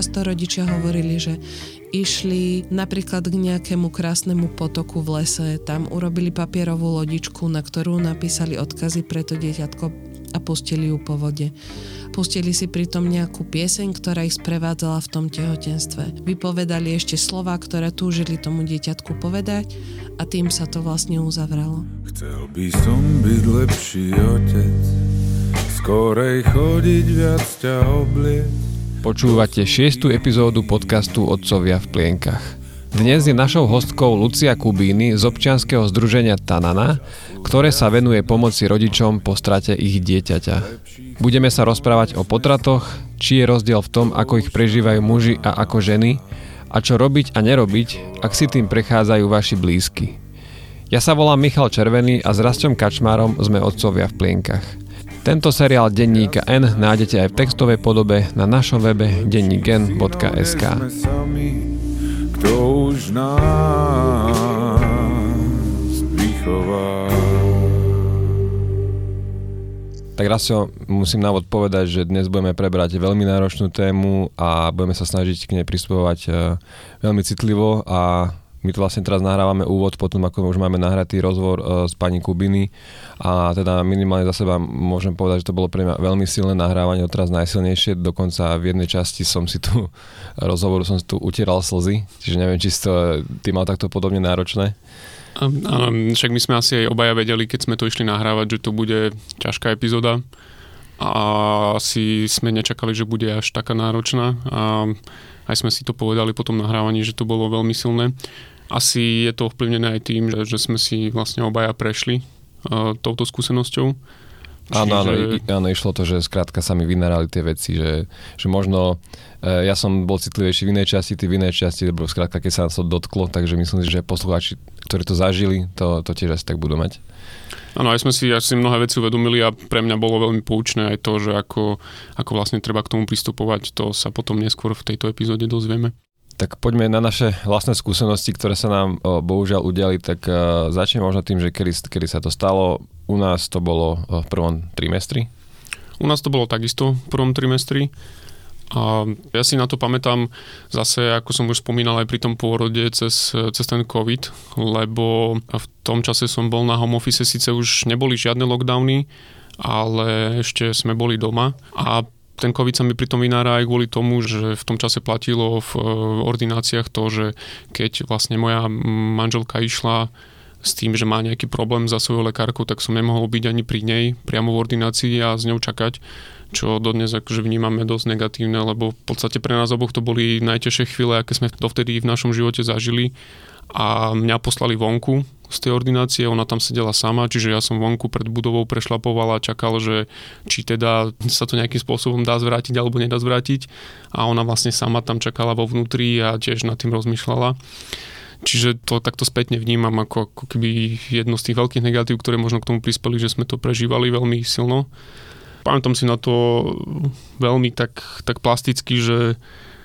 často rodičia hovorili, že išli napríklad k nejakému krásnemu potoku v lese, tam urobili papierovú lodičku, na ktorú napísali odkazy pre to dieťatko a pustili ju po vode. Pustili si pritom nejakú pieseň, ktorá ich sprevádzala v tom tehotenstve. Vypovedali ešte slova, ktoré túžili tomu dieťatku povedať a tým sa to vlastne uzavralo. Chcel by som byť lepší otec, skorej chodiť viac ťa oblieť. Počúvate šiestu epizódu podcastu Otcovia v plienkach. Dnes je našou hostkou Lucia Kubíny z občianskeho združenia Tanana, ktoré sa venuje pomoci rodičom po strate ich dieťaťa. Budeme sa rozprávať o potratoch, či je rozdiel v tom, ako ich prežívajú muži a ako ženy a čo robiť a nerobiť, ak si tým prechádzajú vaši blízky. Ja sa volám Michal Červený a s Rastom Kačmárom sme otcovia v plienkach. Tento seriál Denníka N nájdete aj v textovej podobe na našom webe denníkn.sk kto už nás vychová. Tak raz musím návod povedať, že dnes budeme prebrať veľmi náročnú tému a budeme sa snažiť k nej pristupovať e, veľmi citlivo a my tu vlastne teraz nahrávame úvod potom, ako už máme nahratý rozhovor uh, s pani Kubiny. A teda minimálne za seba môžem povedať, že to bolo pre mňa veľmi silné nahrávanie, teraz najsilnejšie, dokonca v jednej časti som si tu rozhovoru som si tu utieral slzy, čiže neviem, či si to ty mal takto podobne náročné. Áno, však my sme asi aj obaja vedeli, keď sme to išli nahrávať, že to bude ťažká epizóda. A asi sme nečakali, že bude až taká náročná. A aj sme si to povedali po tom nahrávaní, že to bolo veľmi silné. Asi je to ovplyvnené aj tým, že, že sme si vlastne obaja prešli uh, touto skúsenosťou. Áno, áno, áno, išlo to, že skrátka sa mi vynárali tie veci, že, že možno e, ja som bol citlivejší v inej časti, ty v inej časti, lebo skrátka, keď sa to dotklo, takže myslím si, že poslucháči, ktorí to zažili, to, to tiež asi tak budú mať. Áno, aj sme si asi mnohé veci uvedomili a pre mňa bolo veľmi poučné aj to, že ako, ako vlastne treba k tomu pristupovať, to sa potom neskôr v tejto epizóde dozvieme. Tak poďme na naše vlastné skúsenosti, ktoré sa nám o, bohužiaľ udiali. Tak uh, začnem možno tým, že kedy, kedy sa to stalo. U nás to bolo v prvom trimestri. U nás to bolo takisto v prvom trimestri. A ja si na to pamätám zase, ako som už spomínal aj pri tom pôrode cez, cez ten COVID, lebo v tom čase som bol na home office, síce už neboli žiadne lockdowny, ale ešte sme boli doma. A ten COVID sa mi pritom vynára aj kvôli tomu, že v tom čase platilo v ordináciách to, že keď vlastne moja manželka išla s tým, že má nejaký problém za svojou lekárkou, tak som nemohol byť ani pri nej priamo v ordinácii a s ňou čakať, čo dodnes akože vnímame dosť negatívne, lebo v podstate pre nás oboch to boli najtežšie chvíle, aké sme dovtedy v našom živote zažili a mňa poslali vonku z tej ordinácie, ona tam sedela sama, čiže ja som vonku pred budovou prešlapoval a čakal, že či teda sa to nejakým spôsobom dá zvrátiť alebo nedá zvrátiť a ona vlastne sama tam čakala vo vnútri a tiež nad tým rozmýšľala. Čiže to takto spätne vnímam ako, ako keby jedno z tých veľkých negatív, ktoré možno k tomu prispeli, že sme to prežívali veľmi silno. Pamätám si na to veľmi tak, tak plasticky, že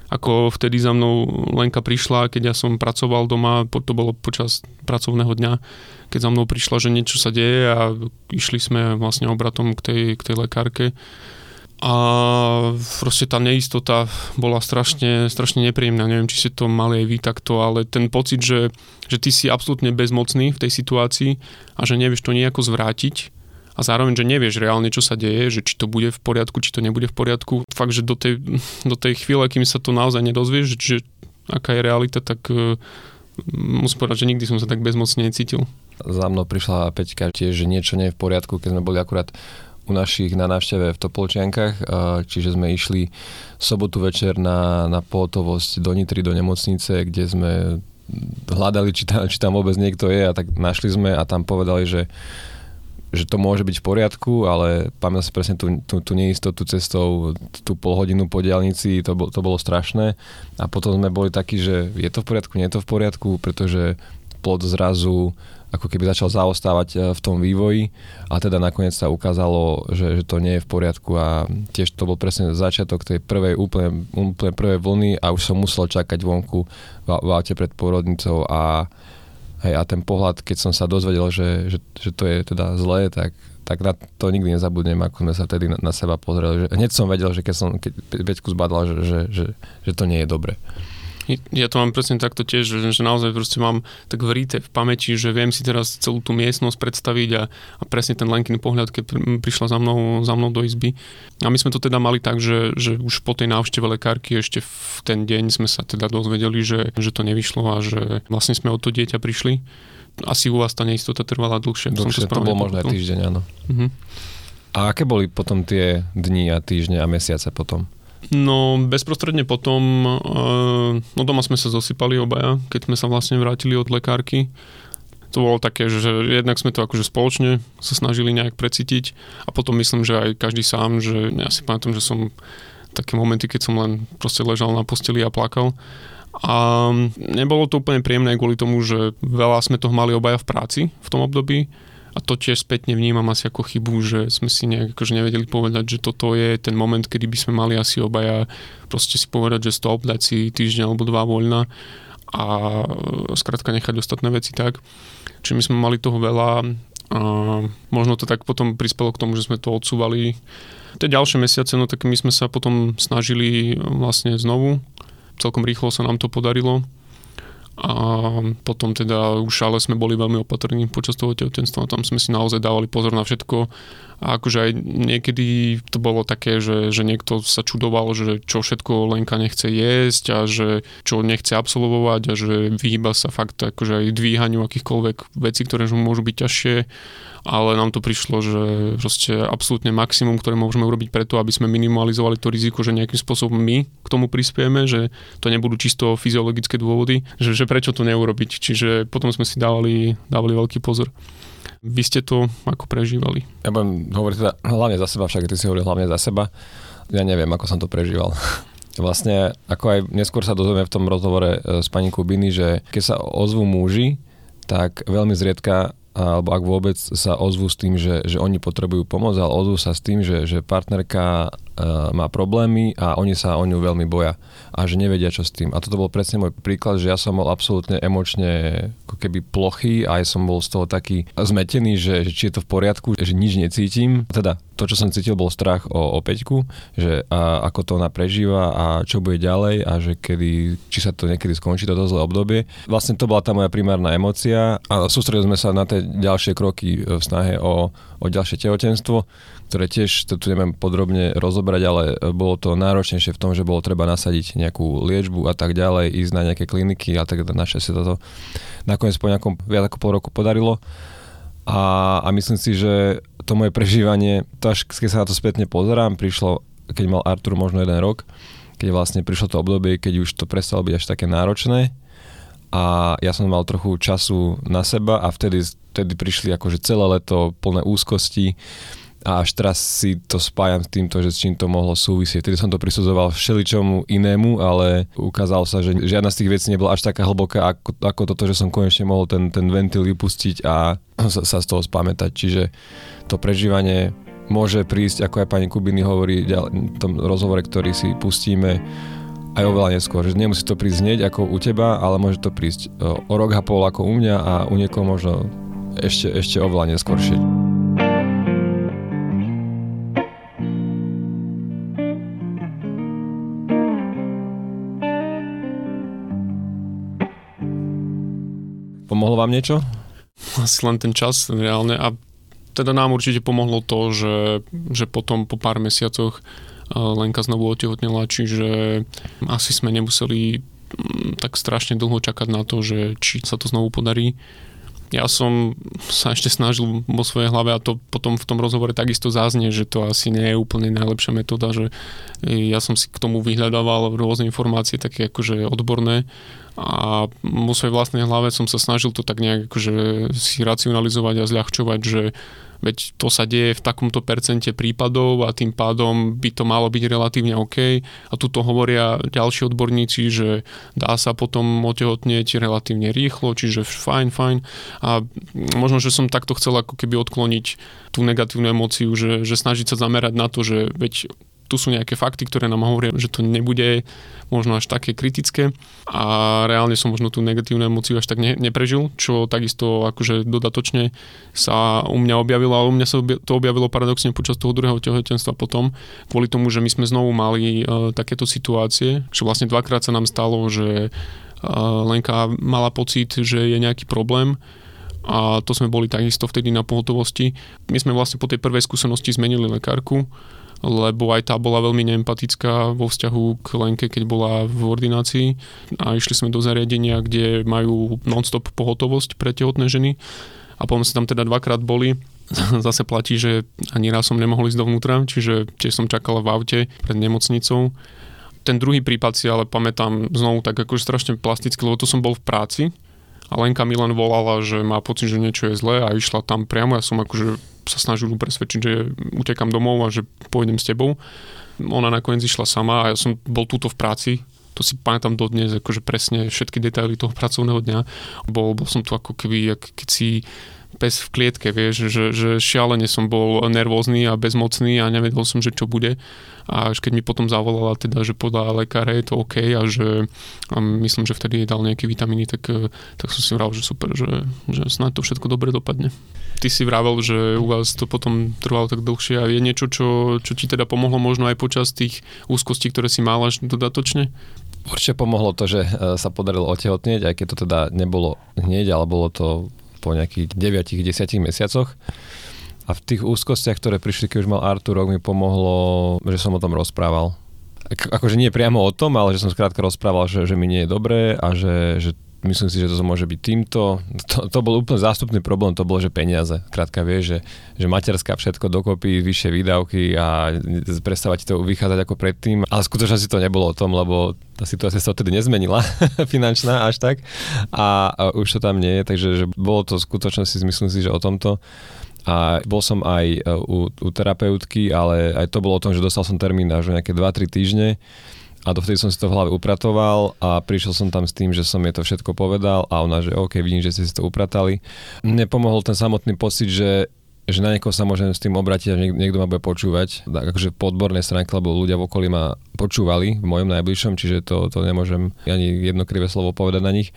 ako vtedy za mnou Lenka prišla, keď ja som pracoval doma, to bolo počas pracovného dňa, keď za mnou prišla, že niečo sa deje a išli sme vlastne obratom k tej, k tej lekárke. A proste tá neistota bola strašne, strašne nepríjemná. Neviem, či ste to mali aj vy takto, ale ten pocit, že, že ty si absolútne bezmocný v tej situácii a že nevieš to nejako zvrátiť, a zároveň, že nevieš reálne, čo sa deje, že či to bude v poriadku, či to nebude v poriadku. Fakt, že do tej, do tej chvíle, kým sa to naozaj nedozvieš, že aká je realita, tak uh, musím povedať, že nikdy som sa tak bezmocne necítil. Za mnou prišla Peťka tiež, že niečo nie je v poriadku, keď sme boli akurát u našich na návšteve v Topolčiankach, čiže sme išli sobotu večer na, na pohotovosť do Nitry, do nemocnice, kde sme hľadali, či tam, či tam vôbec niekto je a tak našli sme a tam povedali, že že to môže byť v poriadku, ale pamätám si presne tú, tú, tú neistotu cestou, tú pol hodinu po diálnici, to, bol, to bolo strašné. A potom sme boli takí, že je to v poriadku, nie je to v poriadku, pretože plod zrazu ako keby začal zaostávať e, v tom vývoji a teda nakoniec sa ukázalo, že, že to nie je v poriadku a tiež to bol presne začiatok tej prvej úplne, úplne prvej vlny a už som musel čakať vonku v, v aute pred porodnicou a Hej, a ten pohľad, keď som sa dozvedel, že, že, že to je teda zlé, tak, tak na to nikdy nezabudnem, ako sme sa tedy na, na seba pozreli. Že hneď som vedel, že keď som keď Peťku zbadal, že, že, že, že to nie je dobre. Ja to mám presne takto tiež, že, že naozaj proste mám tak vríte v pamäti, že viem si teraz celú tú miestnosť predstaviť a, a presne ten Lenkin pohľad, keď prišla za mnou, za mnou do izby. A my sme to teda mali tak, že, že už po tej návšteve lekárky ešte v ten deň sme sa teda dozvedeli, že, že to nevyšlo a že vlastne sme od to dieťa prišli. Asi u vás tá neistota trvala dlhšie. Dlhšie, to, to bolo možno aj týždeň, áno. Uh-huh. A aké boli potom tie dni a týždne a mesiace potom? No, bezprostredne potom, eh, no doma sme sa zosypali obaja, keď sme sa vlastne vrátili od lekárky. To bolo také, že jednak sme to akože spoločne sa snažili nejak precítiť a potom myslím, že aj každý sám, že ja si pamätám, že som také momenty, keď som len proste ležal na posteli a plakal. A nebolo to úplne príjemné kvôli tomu, že veľa sme toho mali obaja v práci v tom období a to tiež spätne vnímam asi ako chybu, že sme si nejak akože nevedeli povedať, že toto je ten moment, kedy by sme mali asi obaja proste si povedať, že stop, dať si týždeň alebo dva voľna a skrátka nechať ostatné veci tak. Čiže my sme mali toho veľa a možno to tak potom prispelo k tomu, že sme to odsúvali. Tie ďalšie mesiace, no tak my sme sa potom snažili vlastne znovu. Celkom rýchlo sa nám to podarilo a potom teda už ale sme boli veľmi opatrní počas toho tehotenstva, tam sme si naozaj dávali pozor na všetko. A akože aj niekedy to bolo také, že, že niekto sa čudoval, že čo všetko Lenka nechce jesť a že čo nechce absolvovať a že vyhýba sa fakt akože aj dvíhaniu akýchkoľvek vecí, ktoré môžu byť ťažšie ale nám to prišlo, že proste absolútne maximum, ktoré môžeme urobiť preto, aby sme minimalizovali to riziko, že nejakým spôsobom my k tomu prispieme, že to nebudú čisto fyziologické dôvody, že, že prečo to neurobiť. Čiže potom sme si dávali, dávali veľký pozor. Vy ste to ako prežívali? Ja budem hovoriť teda hlavne za seba, však ty si hovoril hlavne za seba. Ja neviem, ako som to prežíval. Vlastne, ako aj neskôr sa dozvieme v tom rozhovore e, s pani Kubiny, že keď sa ozvú muži, tak veľmi zriedka alebo ak vôbec sa ozvú s tým, že, že oni potrebujú pomoc, ale ozvú sa s tým, že, že partnerka uh, má problémy a oni sa o ňu veľmi boja a že nevedia čo s tým. A toto bol presne môj príklad, že ja som bol absolútne emočne ako keby plochý a aj som bol z toho taký zmetený, že, že či je to v poriadku, že nič necítim. Teda to, čo som cítil, bol strach o, o Peťku, že a, ako to ona prežíva a čo bude ďalej a že kedy, či sa to niekedy skončí toto zlé obdobie. Vlastne to bola tá moja primárna emocia a sústredili sme sa na tie ďalšie kroky v snahe o, o ďalšie tehotenstvo, ktoré tiež to tu neviem podrobne rozobrať, ale bolo to náročnejšie v tom, že bolo treba nasadiť nejakú liečbu a tak ďalej, ísť na nejaké kliniky a tak naše sa toto nakoniec po nejakom viac ako pol roku podarilo. A, a myslím si, že to moje prežívanie, to až keď sa na to spätne pozerám, prišlo, keď mal Artur možno jeden rok, keď vlastne prišlo to obdobie, keď už to prestalo byť až také náročné a ja som mal trochu času na seba a vtedy, vtedy prišli akože celé leto plné úzkosti a až teraz si to spájam s týmto, že s čím to mohlo súvisieť. Vtedy som to prisudzoval všeličomu inému, ale ukázalo sa, že žiadna z tých vecí nebola až taká hlboká ako, ako toto, že som konečne mohol ten, ten ventil vypustiť a sa, sa z toho spamätať. Čiže to prežívanie môže prísť, ako aj pani Kubiny hovorí v tom rozhovore, ktorý si pustíme, aj oveľa neskôr. Že nemusí to prísť hneď ako u teba, ale môže to prísť e, o rok a pol ako u mňa a u niekoho možno ešte, ešte oveľa neskôršie. Pomohlo vám niečo? Asi len ten čas reálne a teda nám určite pomohlo to, že, že potom po pár mesiacoch Lenka znovu otehotnila, čiže asi sme nemuseli mm, tak strašne dlho čakať na to, že či sa to znovu podarí. Ja som sa ešte snažil vo svojej hlave a to potom v tom rozhovore takisto záznie, že to asi nie je úplne najlepšia metóda, že ja som si k tomu vyhľadával rôzne informácie, také akože odborné a vo svojej vlastnej hlave som sa snažil to tak nejak akože si racionalizovať a zľahčovať, že veď to sa deje v takomto percente prípadov a tým pádom by to malo byť relatívne OK. A tu to hovoria ďalší odborníci, že dá sa potom otehotnieť relatívne rýchlo, čiže fajn, fajn. A možno, že som takto chcel ako keby odkloniť tú negatívnu emóciu, že, že snažiť sa zamerať na to, že veď tu sú nejaké fakty, ktoré nám hovoria, že to nebude možno až také kritické a reálne som možno tú negatívnu emóciu až tak ne, neprežil, čo takisto akože dodatočne sa u mňa objavilo, ale u mňa sa to objavilo paradoxne počas toho druhého tehotenstva potom, kvôli tomu, že my sme znovu mali uh, takéto situácie, že vlastne dvakrát sa nám stalo, že uh, Lenka mala pocit, že je nejaký problém a to sme boli takisto vtedy na pohotovosti. My sme vlastne po tej prvej skúsenosti zmenili lekárku, lebo aj tá bola veľmi neempatická vo vzťahu k Lenke, keď bola v ordinácii a išli sme do zariadenia, kde majú non-stop pohotovosť pre tehotné ženy. A potom sa tam teda dvakrát boli. Zase platí, že ani raz som nemohol ísť dovnútra, čiže tiež som čakala v aute pred nemocnicou. Ten druhý prípad si ale pamätám znovu tak akože strašne plasticky, lebo to som bol v práci a Lenka mi len volala, že má pocit, že niečo je zlé a išla tam priamo. Ja som akože sa snažil presvedčiť, že utekam domov a že pôjdem s tebou. Ona nakoniec išla sama a ja som bol túto v práci. To si pamätám dodnes, akože presne všetky detaily toho pracovného dňa. Bol, bol som tu ako keby, keď si pes v klietke, vieš, že, že šialene som bol nervózny a bezmocný a nevedel som, že čo bude. A až keď mi potom zavolala teda, že podľa lekára je to OK a že a myslím, že vtedy dal nejaké vitamíny, tak, eh, tak som si vral, že super, že, že snáď to všetko dobre dopadne. Ty si vravel, že u vás to potom trvalo tak dlhšie a je niečo, čo, čo ti teda pomohlo možno aj počas tých úzkostí, ktoré si mal až dodatočne? Určite pomohlo to, že eh, sa podarilo otehotnieť, aj keď to teda nebolo hneď, ale bolo to po nejakých 9-10 mesiacoch. A v tých úzkostiach, ktoré prišli, keď už mal Artur mi pomohlo, že som o tom rozprával. Akože nie priamo o tom, ale že som skrátka rozprával, že, že mi nie je dobré a že, že myslím si, že to môže byť týmto. To, to bol úplne zástupný problém, to bolo, že peniaze. Krátka vie, že, že materská všetko dokopy, vyššie výdavky a prestávať to vychádzať ako predtým. Ale skutočne si to nebolo o tom, lebo tá situácia sa odtedy nezmenila, finančná až tak. A, a už to tam nie je, takže že bolo to skutočne si myslím si, že o tomto. A bol som aj u, u terapeutky, ale aj to bolo o tom, že dostal som termín až nejaké 2-3 týždne a dovtedy som si to v hlave upratoval a prišiel som tam s tým, že som jej to všetko povedal a ona, že OK, vidím, že ste si to upratali. Mne pomohol ten samotný pocit, že že na niekoho sa môžem s tým obratiť a niekto ma bude počúvať. Tak akože po odbornej stránke, lebo ľudia v okolí ma počúvali v mojom najbližšom, čiže to, to nemôžem ani jedno krivé slovo povedať na nich.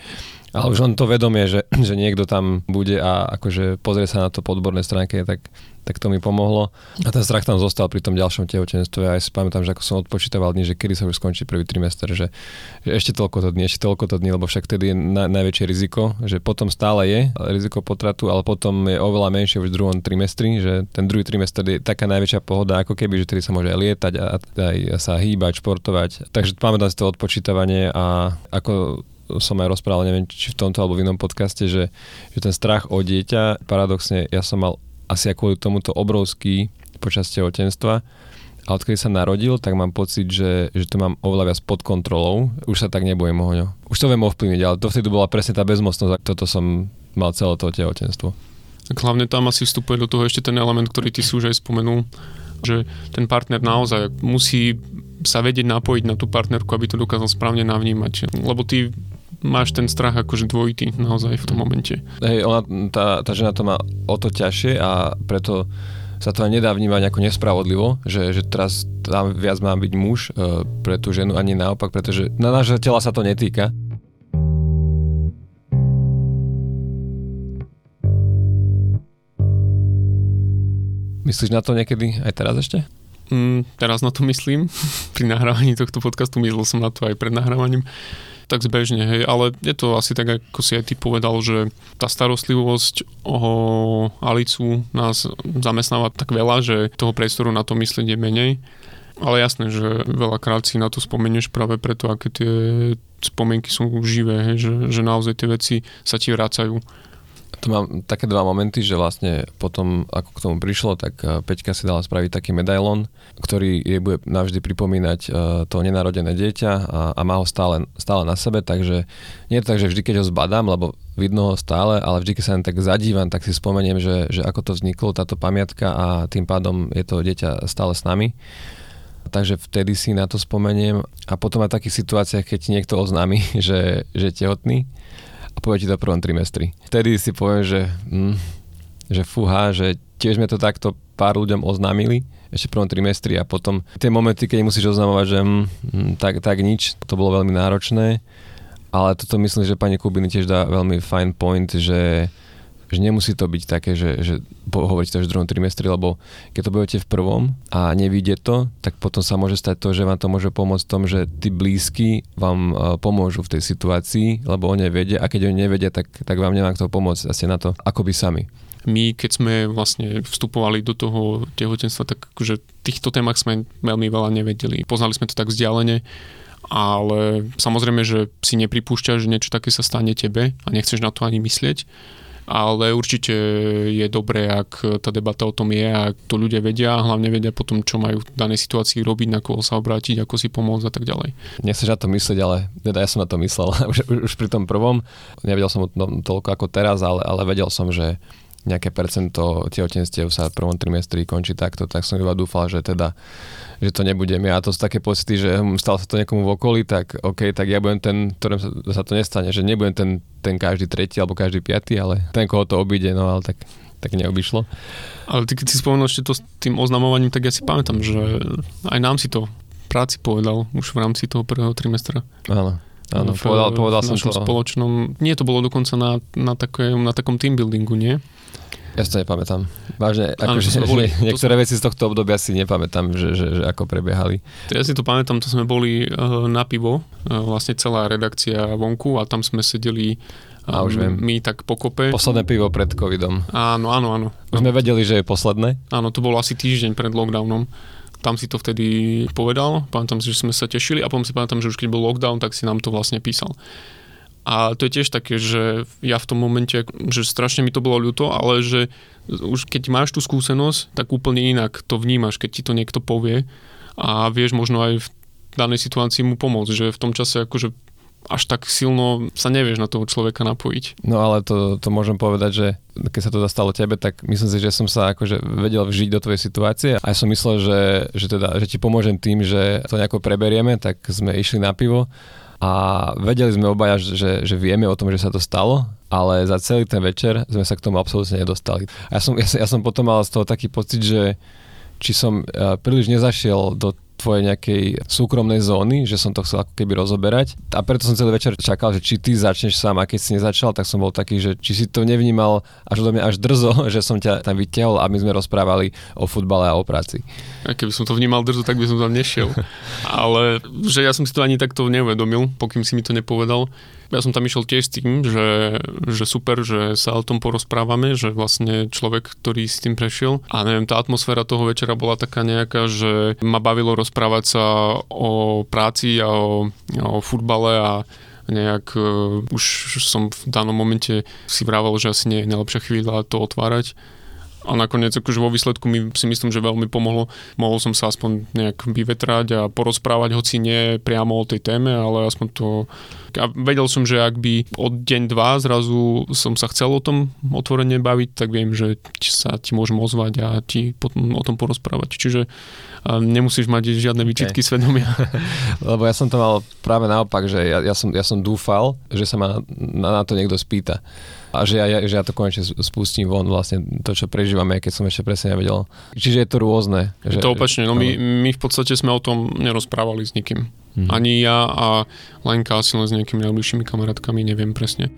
Ale už len to vedomie, že, že niekto tam bude a akože pozrie sa na to po odbornej stránke, tak, tak to mi pomohlo. A ten strach tam zostal pri tom ďalšom tehotenstve. Ja si pamätám, že ako som odpočítaval dní, že kedy sa už skončí prvý trimester, že, že ešte toľko to dní, ešte toľko to dní, lebo však tedy je na, najväčšie riziko, že potom stále je riziko potratu, ale potom je oveľa menšie už v druhom trimestri, že ten druhý trimester je taká najväčšia pohoda, ako keby, že tedy sa môže aj lietať a aj sa hýbať, športovať. Takže pamätám si to odpočítavanie a ako som aj rozprával, neviem, či v tomto alebo v inom podcaste, že, že ten strach o dieťa, paradoxne, ja som mal asi kvôli tomuto obrovský počas tehotenstva, a odkedy sa narodil, tak mám pocit, že, že to mám oveľa viac pod kontrolou. Už sa tak nebojím ho. Už to viem ovplyvniť, ale to vtedy bola presne tá bezmocnosť, toto som mal celé to tehotenstvo. Tak hlavne tam asi vstupuje do toho ešte ten element, ktorý ty si už aj spomenul, že ten partner naozaj musí sa vedieť napojiť na tú partnerku, aby to dokázal správne navnímať. Lebo ty máš ten strach akože dvojitý naozaj v tom momente. Hej, ona, tá, tá žena to má o to ťažšie a preto sa to nedá vnímať ako nespravodlivo, že, že teraz tam viac má byť muž e, pre tú ženu, ani naopak, pretože na nášho tela sa to netýka. Myslíš na to niekedy aj teraz ešte? Mm, teraz na to myslím. Pri nahrávaní tohto podcastu myslel som na to aj pred nahrávaním tak zbežne, hej, ale je to asi tak, ako si aj ty povedal, že tá starostlivosť o Alicu nás zamestnáva tak veľa, že toho priestoru na to myslieť menej. Ale jasné, že veľakrát si na to spomenieš práve preto, aké tie spomienky sú živé, hej, že, že naozaj tie veci sa ti vracajú. Tu mám také dva momenty, že vlastne potom, ako k tomu prišlo, tak eh, Peťka si dala spraviť taký medailon, ktorý jej bude navždy pripomínať eh, to nenarodené dieťa a, a má ho stále, stále na sebe, takže nie je to tak, že vždy, keď ho zbadám, lebo vidno ho stále, ale vždy, keď sa len tak zadívam, tak si spomeniem, že, že ako to vzniklo, táto pamiatka a tým pádom je to dieťa stále s nami takže vtedy si na to spomeniem. A potom aj v takých situáciách, keď niekto oznámi, že, že je tehotný, a povie ti to v prvom trimestri. Vtedy si poviem, že hm, že fúha, že tiež sme to takto pár ľuďom oznámili, ešte v prvom trimestri a potom tie momenty, keď musíš oznamovať, že mm, mm, tak, tak nič, to bolo veľmi náročné. Ale toto myslím, že pani Kubiny tiež dá veľmi fine point, že že nemusí to byť také, že, že hovoriť to až v druhom trimestri, lebo keď to budete v prvom a nevidie to, tak potom sa môže stať to, že vám to môže pomôcť v tom, že tí blízky vám e, pomôžu v tej situácii, lebo oni vedia a keď oni nevedia, tak, tak vám nemá kto pomôcť asi na to, ako by sami my, keď sme vlastne vstupovali do toho tehotenstva, tak akože týchto témach sme veľmi veľa nevedeli. Poznali sme to tak vzdialene, ale samozrejme, že si nepripúšťaš, že niečo také sa stane tebe a nechceš na to ani myslieť ale určite je dobré, ak tá debata o tom je a to ľudia vedia a hlavne vedia potom, čo majú v danej situácii robiť, na koho sa obrátiť, ako si pomôcť a tak ďalej. Nechceš na to myslieť, ale teda ja som na to myslel už, už pri tom prvom. Nevedel som to toľko ako teraz, ale, ale vedel som, že nejaké percento tehotenstiev sa v prvom trimestri končí takto, tak som iba dúfal, že teda že to nebudem ja. A to sú také pocity, že hm, stalo sa to niekomu v okolí, tak OK, tak ja budem ten, ktorým sa, sa to nestane, že nebudem ten, ten každý tretí alebo každý piatý, ale ten, koho to obíde, no ale tak tak neobyšlo. Ale ty, keď si spomenul ešte to s tým oznamovaním, tak ja si pamätám, že aj nám si to práci povedal už v rámci toho prvého trimestra. Áno. Áno, v, povedal, povedal v som to. spoločnom, nie to bolo dokonca na, na, také, na takom team buildingu, nie? Ja si to nepamätám. Vážne, akože boli, niektoré to... veci z tohto obdobia si nepamätám, že, že, že ako prebiehali. To ja si to pamätám, to sme boli uh, na pivo, uh, vlastne celá redakcia vonku a tam sme sedeli a už viem. My tak pokope. Posledné pivo pred covidom. Áno, áno, áno. Už sme vedeli, že je posledné? Áno, to bolo asi týždeň pred lockdownom. Tam si to vtedy povedal, pamätám si, že sme sa tešili a potom si pamätám, že už keď bol lockdown, tak si nám to vlastne písal. A to je tiež také, že ja v tom momente, že strašne mi to bolo ľúto, ale že už keď máš tú skúsenosť, tak úplne inak to vnímaš, keď ti to niekto povie. A vieš možno aj v danej situácii mu pomôcť, že v tom čase akože až tak silno sa nevieš na toho človeka napojiť. No ale to, to môžem povedať, že keď sa to dostalo tebe, tak myslím si, že som sa akože vedel vžiť do tvojej situácie. A ja som myslel, že, že, teda, že ti pomôžem tým, že to nejako preberieme, tak sme išli na pivo a vedeli sme obaja, že, že vieme o tom, že sa to stalo, ale za celý ten večer sme sa k tomu absolútne nedostali. A ja som, ja, ja som potom mal z toho taký pocit, že či som uh, príliš nezašiel do tvojej nejakej súkromnej zóny, že som to chcel ako keby rozoberať. A preto som celý večer čakal, že či ty začneš sám a keď si nezačal, tak som bol taký, že či si to nevnímal až do mňa až drzo, že som ťa tam vyťahol, aby sme rozprávali o futbale a o práci. A keby som to vnímal drzo, tak by som tam nešiel. Ale že ja som si to ani takto neuvedomil, pokým si mi to nepovedal. Ja som tam išiel tiež s tým, že, že super, že sa o tom porozprávame, že vlastne človek, ktorý s tým prešiel. A neviem, tá atmosféra toho večera bola taká nejaká, že ma bavilo rozprávať sa o práci a o, o futbale a nejak uh, už som v danom momente si vrával, že asi nie je najlepšia chvíľa to otvárať a nakoniec akože vo výsledku mi si myslím, že veľmi pomohlo. Mohol som sa aspoň nejak vyvetrať a porozprávať, hoci nie priamo o tej téme, ale aspoň to... A vedel som, že ak by od deň dva zrazu som sa chcel o tom otvorene baviť, tak viem, že sa ti môžem ozvať a ti potom o tom porozprávať. Čiže nemusíš mať žiadne výčitky okay. svedomia. Lebo ja som to mal práve naopak, že ja, ja, som, ja som dúfal, že sa ma na, na to niekto spýta a že ja, že ja to konečne spustím von vlastne to, čo prežívame, keď som ešte presne nevedel. Čiže je to rôzne. Že, je to opačne, no my, my v podstate sme o tom nerozprávali s nikým. Mm-hmm. Ani ja a Lenka asi len s nejakými najbližšími kamarátkami, neviem presne.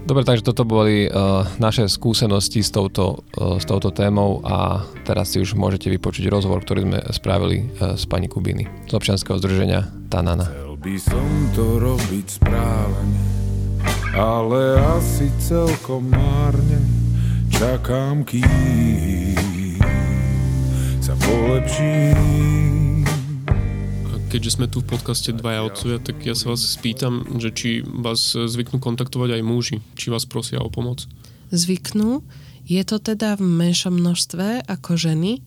Dobre, takže toto boli uh, naše skúsenosti s touto, uh, s touto témou a teraz si už môžete vypočuť rozhovor, ktorý sme spravili uh, s pani Kubiny z občianskeho združenia Tanana. Chcel by som to robiť správne ale asi celkom márne čakám, kým sa polepším. Keďže sme tu v podcaste Dvaja otcovia, tak ja sa vás spýtam, že či vás zvyknú kontaktovať aj muži, či vás prosia o pomoc. Zvyknú. Je to teda v menšom množstve ako ženy,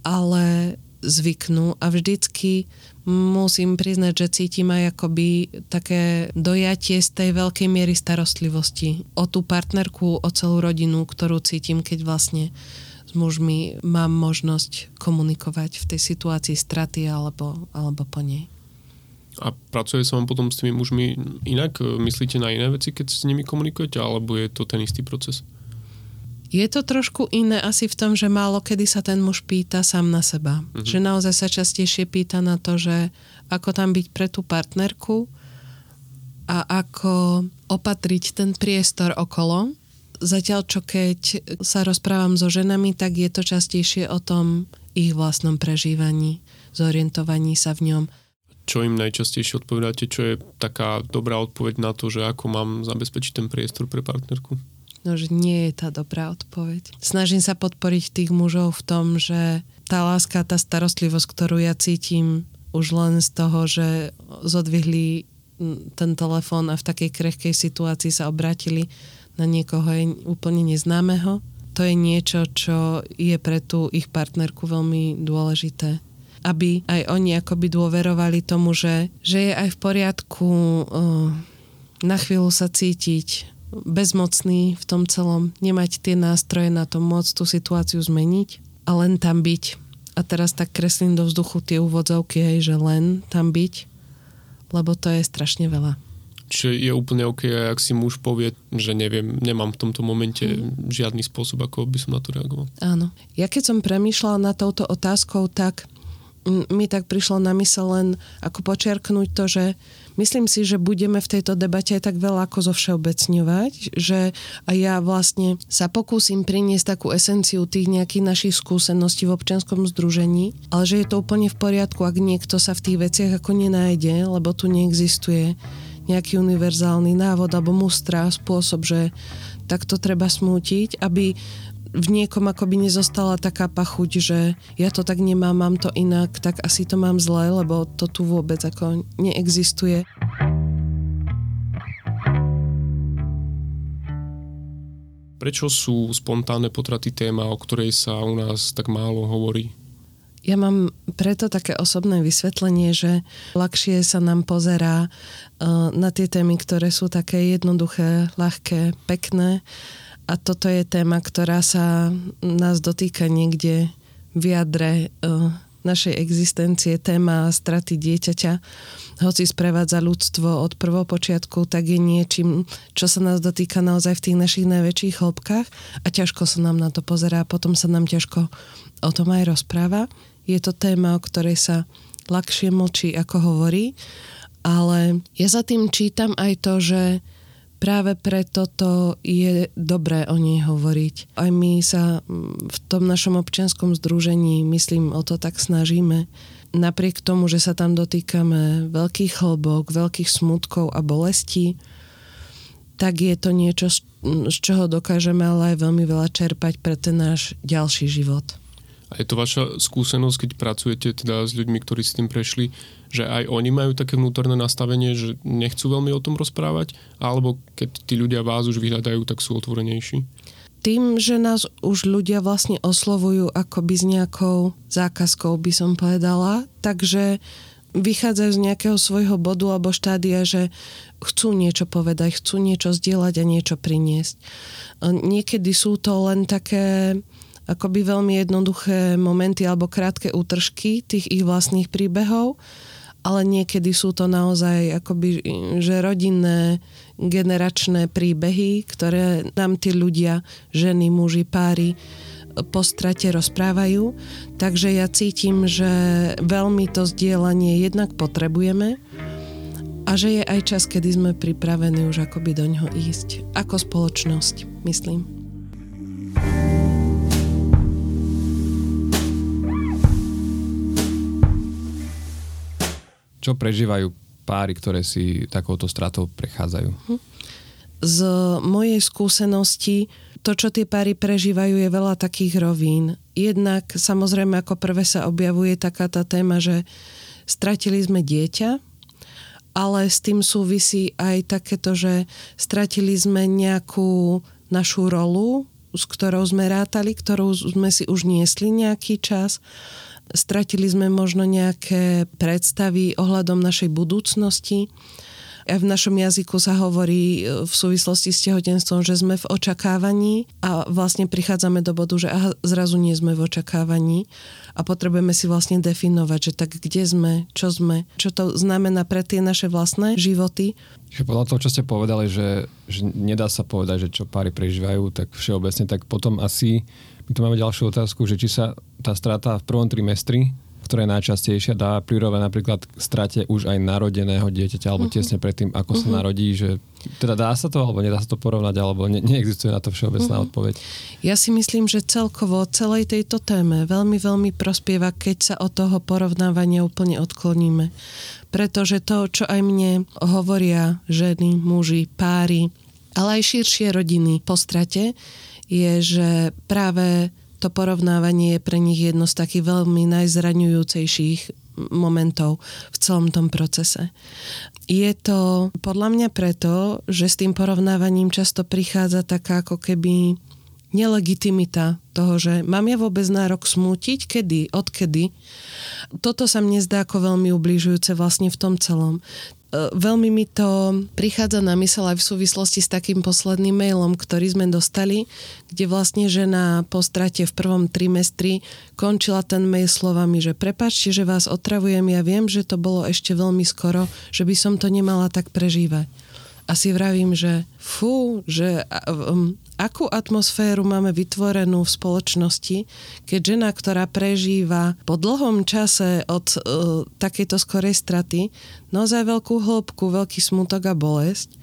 ale zvyknú a vždycky musím priznať, že cítim aj akoby také dojatie z tej veľkej miery starostlivosti o tú partnerku, o celú rodinu, ktorú cítim, keď vlastne s mužmi mám možnosť komunikovať v tej situácii straty alebo, alebo po nej. A pracuje sa vám potom s tými mužmi inak? Myslíte na iné veci, keď s nimi komunikujete, alebo je to ten istý proces? Je to trošku iné asi v tom, že málo kedy sa ten muž pýta sám na seba. Mm-hmm. Že naozaj sa častejšie pýta na to, že ako tam byť pre tú partnerku a ako opatriť ten priestor okolo. Zatiaľ, čo keď sa rozprávam so ženami, tak je to častejšie o tom ich vlastnom prežívaní, zorientovaní sa v ňom. Čo im najčastejšie odpovedáte? Čo je taká dobrá odpoveď na to, že ako mám zabezpečiť ten priestor pre partnerku? No, že nie je tá dobrá odpoveď. Snažím sa podporiť tých mužov v tom, že tá láska, tá starostlivosť, ktorú ja cítim už len z toho, že zodvihli ten telefón a v takej krehkej situácii sa obratili na niekoho úplne neznámeho. To je niečo, čo je pre tú ich partnerku veľmi dôležité. Aby aj oni akoby dôverovali tomu, že, že je aj v poriadku uh, na chvíľu sa cítiť bezmocný v tom celom, nemať tie nástroje na to môcť tú situáciu zmeniť a len tam byť. A teraz tak kreslím do vzduchu tie úvodzovky, hej, že len tam byť, lebo to je strašne veľa. Čiže je úplne OK, ak si muž povie, že neviem, nemám v tomto momente mm. žiadny spôsob, ako by som na to reagoval. Áno. Ja keď som premýšľala na touto otázkou, tak mi tak prišlo na mysel len ako počiarknúť to, že myslím si, že budeme v tejto debate aj tak veľa ako zo všeobecňovať, že ja vlastne sa pokúsim priniesť takú esenciu tých nejakých našich skúseností v občianskom združení, ale že je to úplne v poriadku, ak niekto sa v tých veciach ako nenájde, lebo tu neexistuje nejaký univerzálny návod alebo mustra, spôsob, že takto treba smútiť, aby v niekom akoby nezostala taká pachuť, že ja to tak nemám, mám to inak, tak asi to mám zle, lebo to tu vôbec ako neexistuje. Prečo sú spontánne potraty téma, o ktorej sa u nás tak málo hovorí? Ja mám preto také osobné vysvetlenie, že ľahšie sa nám pozerá uh, na tie témy, ktoré sú také jednoduché, ľahké, pekné a toto je téma, ktorá sa nás dotýka niekde v jadre uh, našej existencie, téma straty dieťaťa, hoci sprevádza ľudstvo od prvopočiatku, tak je niečím, čo sa nás dotýka naozaj v tých našich najväčších hĺbkach. A ťažko sa nám na to pozerá, potom sa nám ťažko o tom aj rozpráva. Je to téma, o ktorej sa ľahšie mlčí, ako hovorí, ale ja za tým čítam aj to, že práve preto to je dobré o nej hovoriť. Aj my sa mm, v tom našom občianskom združení, myslím, o to tak snažíme. Napriek tomu, že sa tam dotýkame veľkých hlbok, veľkých smutkov a bolestí, tak je to niečo, z čoho dokážeme ale aj veľmi veľa čerpať pre ten náš ďalší život. A je to vaša skúsenosť, keď pracujete teda s ľuďmi, ktorí s tým prešli, že aj oni majú také vnútorné nastavenie, že nechcú veľmi o tom rozprávať, alebo keď tí ľudia vás už vyhľadajú, tak sú otvorenejší? Tým, že nás už ľudia vlastne oslovujú akoby s nejakou zákazkou, by som povedala, takže vychádzajú z nejakého svojho bodu alebo štádia, že chcú niečo povedať, chcú niečo zdieľať a niečo priniesť. Niekedy sú to len také akoby veľmi jednoduché momenty alebo krátke útržky tých ich vlastných príbehov, ale niekedy sú to naozaj akoby, že rodinné, generačné príbehy, ktoré nám tí ľudia, ženy, muži, páry po strate rozprávajú. Takže ja cítim, že veľmi to zdieľanie jednak potrebujeme a že je aj čas, kedy sme pripravení už akoby do ňoho ísť. Ako spoločnosť, myslím. Čo prežívajú páry, ktoré si takouto stratou prechádzajú? Mhm. Z mojej skúsenosti to, čo tie páry prežívajú, je veľa takých rovín. Jednak samozrejme ako prvé sa objavuje taká tá téma, že stratili sme dieťa, ale s tým súvisí aj takéto, že stratili sme nejakú našu rolu, s ktorou sme rátali, ktorou sme si už niesli nejaký čas Stratili sme možno nejaké predstavy ohľadom našej budúcnosti Aj v našom jazyku sa hovorí e, v súvislosti s tehotenstvom, že sme v očakávaní a vlastne prichádzame do bodu, že aha, zrazu nie sme v očakávaní a potrebujeme si vlastne definovať, že tak kde sme, čo sme, čo to znamená pre tie naše vlastné životy. Čiže podľa toho, čo ste povedali, že, že nedá sa povedať, že čo páry prežívajú, tak všeobecne, tak potom asi my tu máme ďalšiu otázku, že či sa tá strata v prvom trimestri ktorá je najčastejšia, dá prirovať napríklad k strate už aj narodeného dieťaťa, alebo uh-huh. tesne predtým, ako uh-huh. sa mhm. narodí, že teda dá sa to, alebo nedá sa to porovnať, alebo ne, neexistuje na to všeobecná uh-huh. odpoveď. Ja si myslím, že celkovo celej tejto téme veľmi, veľmi prospieva, keď sa od toho porovnávania úplne odkloníme. Pretože to, čo aj mne hovoria ženy, muži, páry, ale aj širšie rodiny po strate, je, že práve to porovnávanie je pre nich jedno z takých veľmi najzraňujúcejších momentov v celom tom procese. Je to podľa mňa preto, že s tým porovnávaním často prichádza taká ako keby nelegitimita toho, že mám ja vôbec nárok smútiť, kedy, odkedy. Toto sa mne zdá ako veľmi ubližujúce vlastne v tom celom. E, veľmi mi to prichádza na mysel aj v súvislosti s takým posledným mailom, ktorý sme dostali, kde vlastne žena po strate v prvom trimestri končila ten mail slovami, že prepačte, že vás otravujem, ja viem, že to bolo ešte veľmi skoro, že by som to nemala tak prežívať a si vravím, že fú, že um, akú atmosféru máme vytvorenú v spoločnosti, keď žena, ktorá prežíva po dlhom čase od uh, takejto skorej straty naozaj veľkú hĺbku, veľký smutok a bolesť,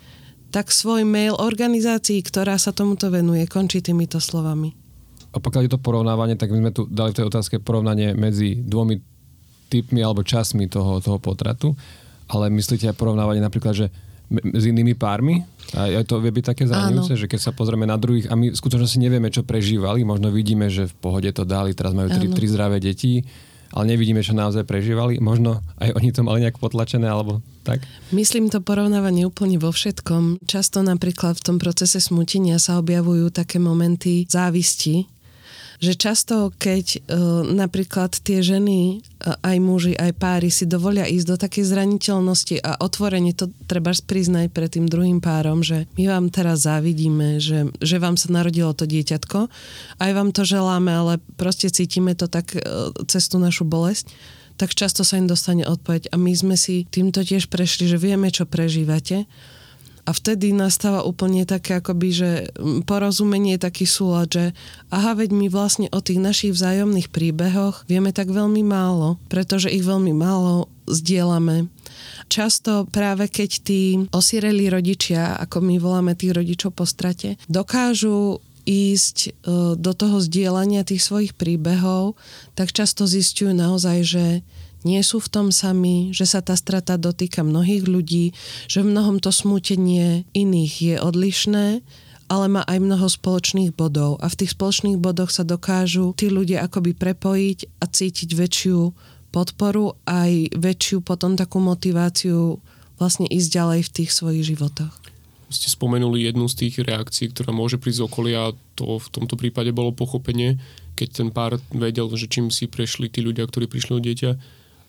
tak svoj mail organizácii, ktorá sa tomuto venuje, končí týmito slovami. A pokiaľ je to porovnávanie, tak my sme tu dali v tej otázke porovnanie medzi dvomi typmi alebo časmi toho, toho potratu, ale myslíte aj porovnávanie napríklad, že s inými pármi? A to vie byť také zraňujúce, že keď sa pozrieme na druhých a my v skutočnosti nevieme, čo prežívali, možno vidíme, že v pohode to dali, teraz majú tri, tri zdravé deti, ale nevidíme, čo naozaj prežívali. Možno aj oni to mali nejak potlačené, alebo tak? Myslím to porovnávanie úplne vo všetkom. Často napríklad v tom procese smutenia sa objavujú také momenty závisti, že často, keď uh, napríklad tie ženy, uh, aj muži, aj páry si dovolia ísť do takej zraniteľnosti a otvorene to treba priznať pred tým druhým párom, že my vám teraz závidíme, že, že vám sa narodilo to dieťatko, aj vám to želáme, ale proste cítime to tak uh, cez tú našu bolesť, tak často sa im dostane odpoveď. A my sme si týmto tiež prešli, že vieme, čo prežívate a vtedy nastáva úplne také akoby, že porozumenie, taký súlad, že aha, veď my vlastne o tých našich vzájomných príbehoch vieme tak veľmi málo, pretože ich veľmi málo zdieľame. Často práve keď tí osirelí rodičia, ako my voláme tých rodičov po strate, dokážu ísť e, do toho zdieľania tých svojich príbehov, tak často zistujú naozaj, že nie sú v tom sami, že sa tá strata dotýka mnohých ľudí, že v mnohom to smútenie iných je odlišné, ale má aj mnoho spoločných bodov a v tých spoločných bodoch sa dokážu tí ľudia akoby prepojiť a cítiť väčšiu podporu aj väčšiu potom takú motiváciu vlastne ísť ďalej v tých svojich životoch. Ste spomenuli jednu z tých reakcií, ktorá môže prísť z okolia to v tomto prípade bolo pochopenie, keď ten pár vedel, že čím si prešli tí ľudia, ktorí prišli o dieťa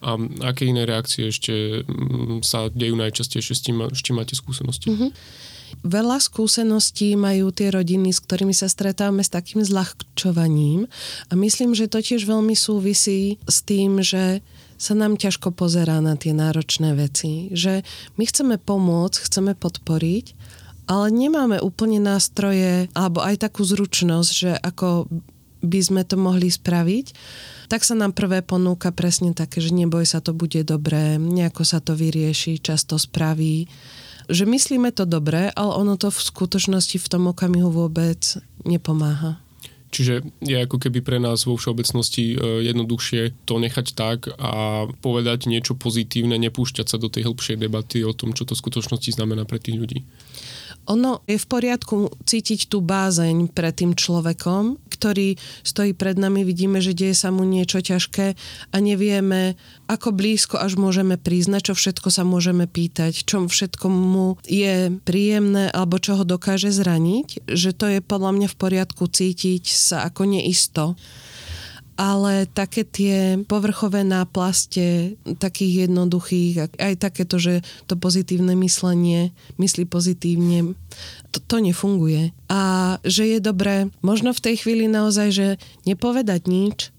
a aké iné reakcie ešte mm, sa dejú najčastejšie, s tým, s čím máte skúsenosti? Mm-hmm. Veľa skúseností majú tie rodiny, s ktorými sa stretávame s takým zľahčovaním a myslím, že to tiež veľmi súvisí s tým, že sa nám ťažko pozerá na tie náročné veci. Že my chceme pomôcť, chceme podporiť, ale nemáme úplne nástroje alebo aj takú zručnosť, že ako by sme to mohli spraviť tak sa nám prvé ponúka presne také, že neboj sa, to bude dobré, nejako sa to vyrieši, často spraví. Že myslíme to dobré, ale ono to v skutočnosti v tom okamihu vôbec nepomáha. Čiže je ako keby pre nás vo všeobecnosti e, jednoduchšie to nechať tak a povedať niečo pozitívne, nepúšťať sa do tej hĺbšej debaty o tom, čo to v skutočnosti znamená pre tých ľudí. Ono je v poriadku cítiť tú bázeň pred tým človekom, ktorý stojí pred nami, vidíme, že deje sa mu niečo ťažké a nevieme, ako blízko až môžeme priznať, čo všetko sa môžeme pýtať, čo všetko mu je príjemné alebo čo ho dokáže zraniť, že to je podľa mňa v poriadku cítiť sa ako neisto ale také tie povrchové náplaste takých jednoduchých, aj takéto, že to pozitívne myslenie, myslí pozitívne, to, to nefunguje. A že je dobré možno v tej chvíli naozaj, že nepovedať nič,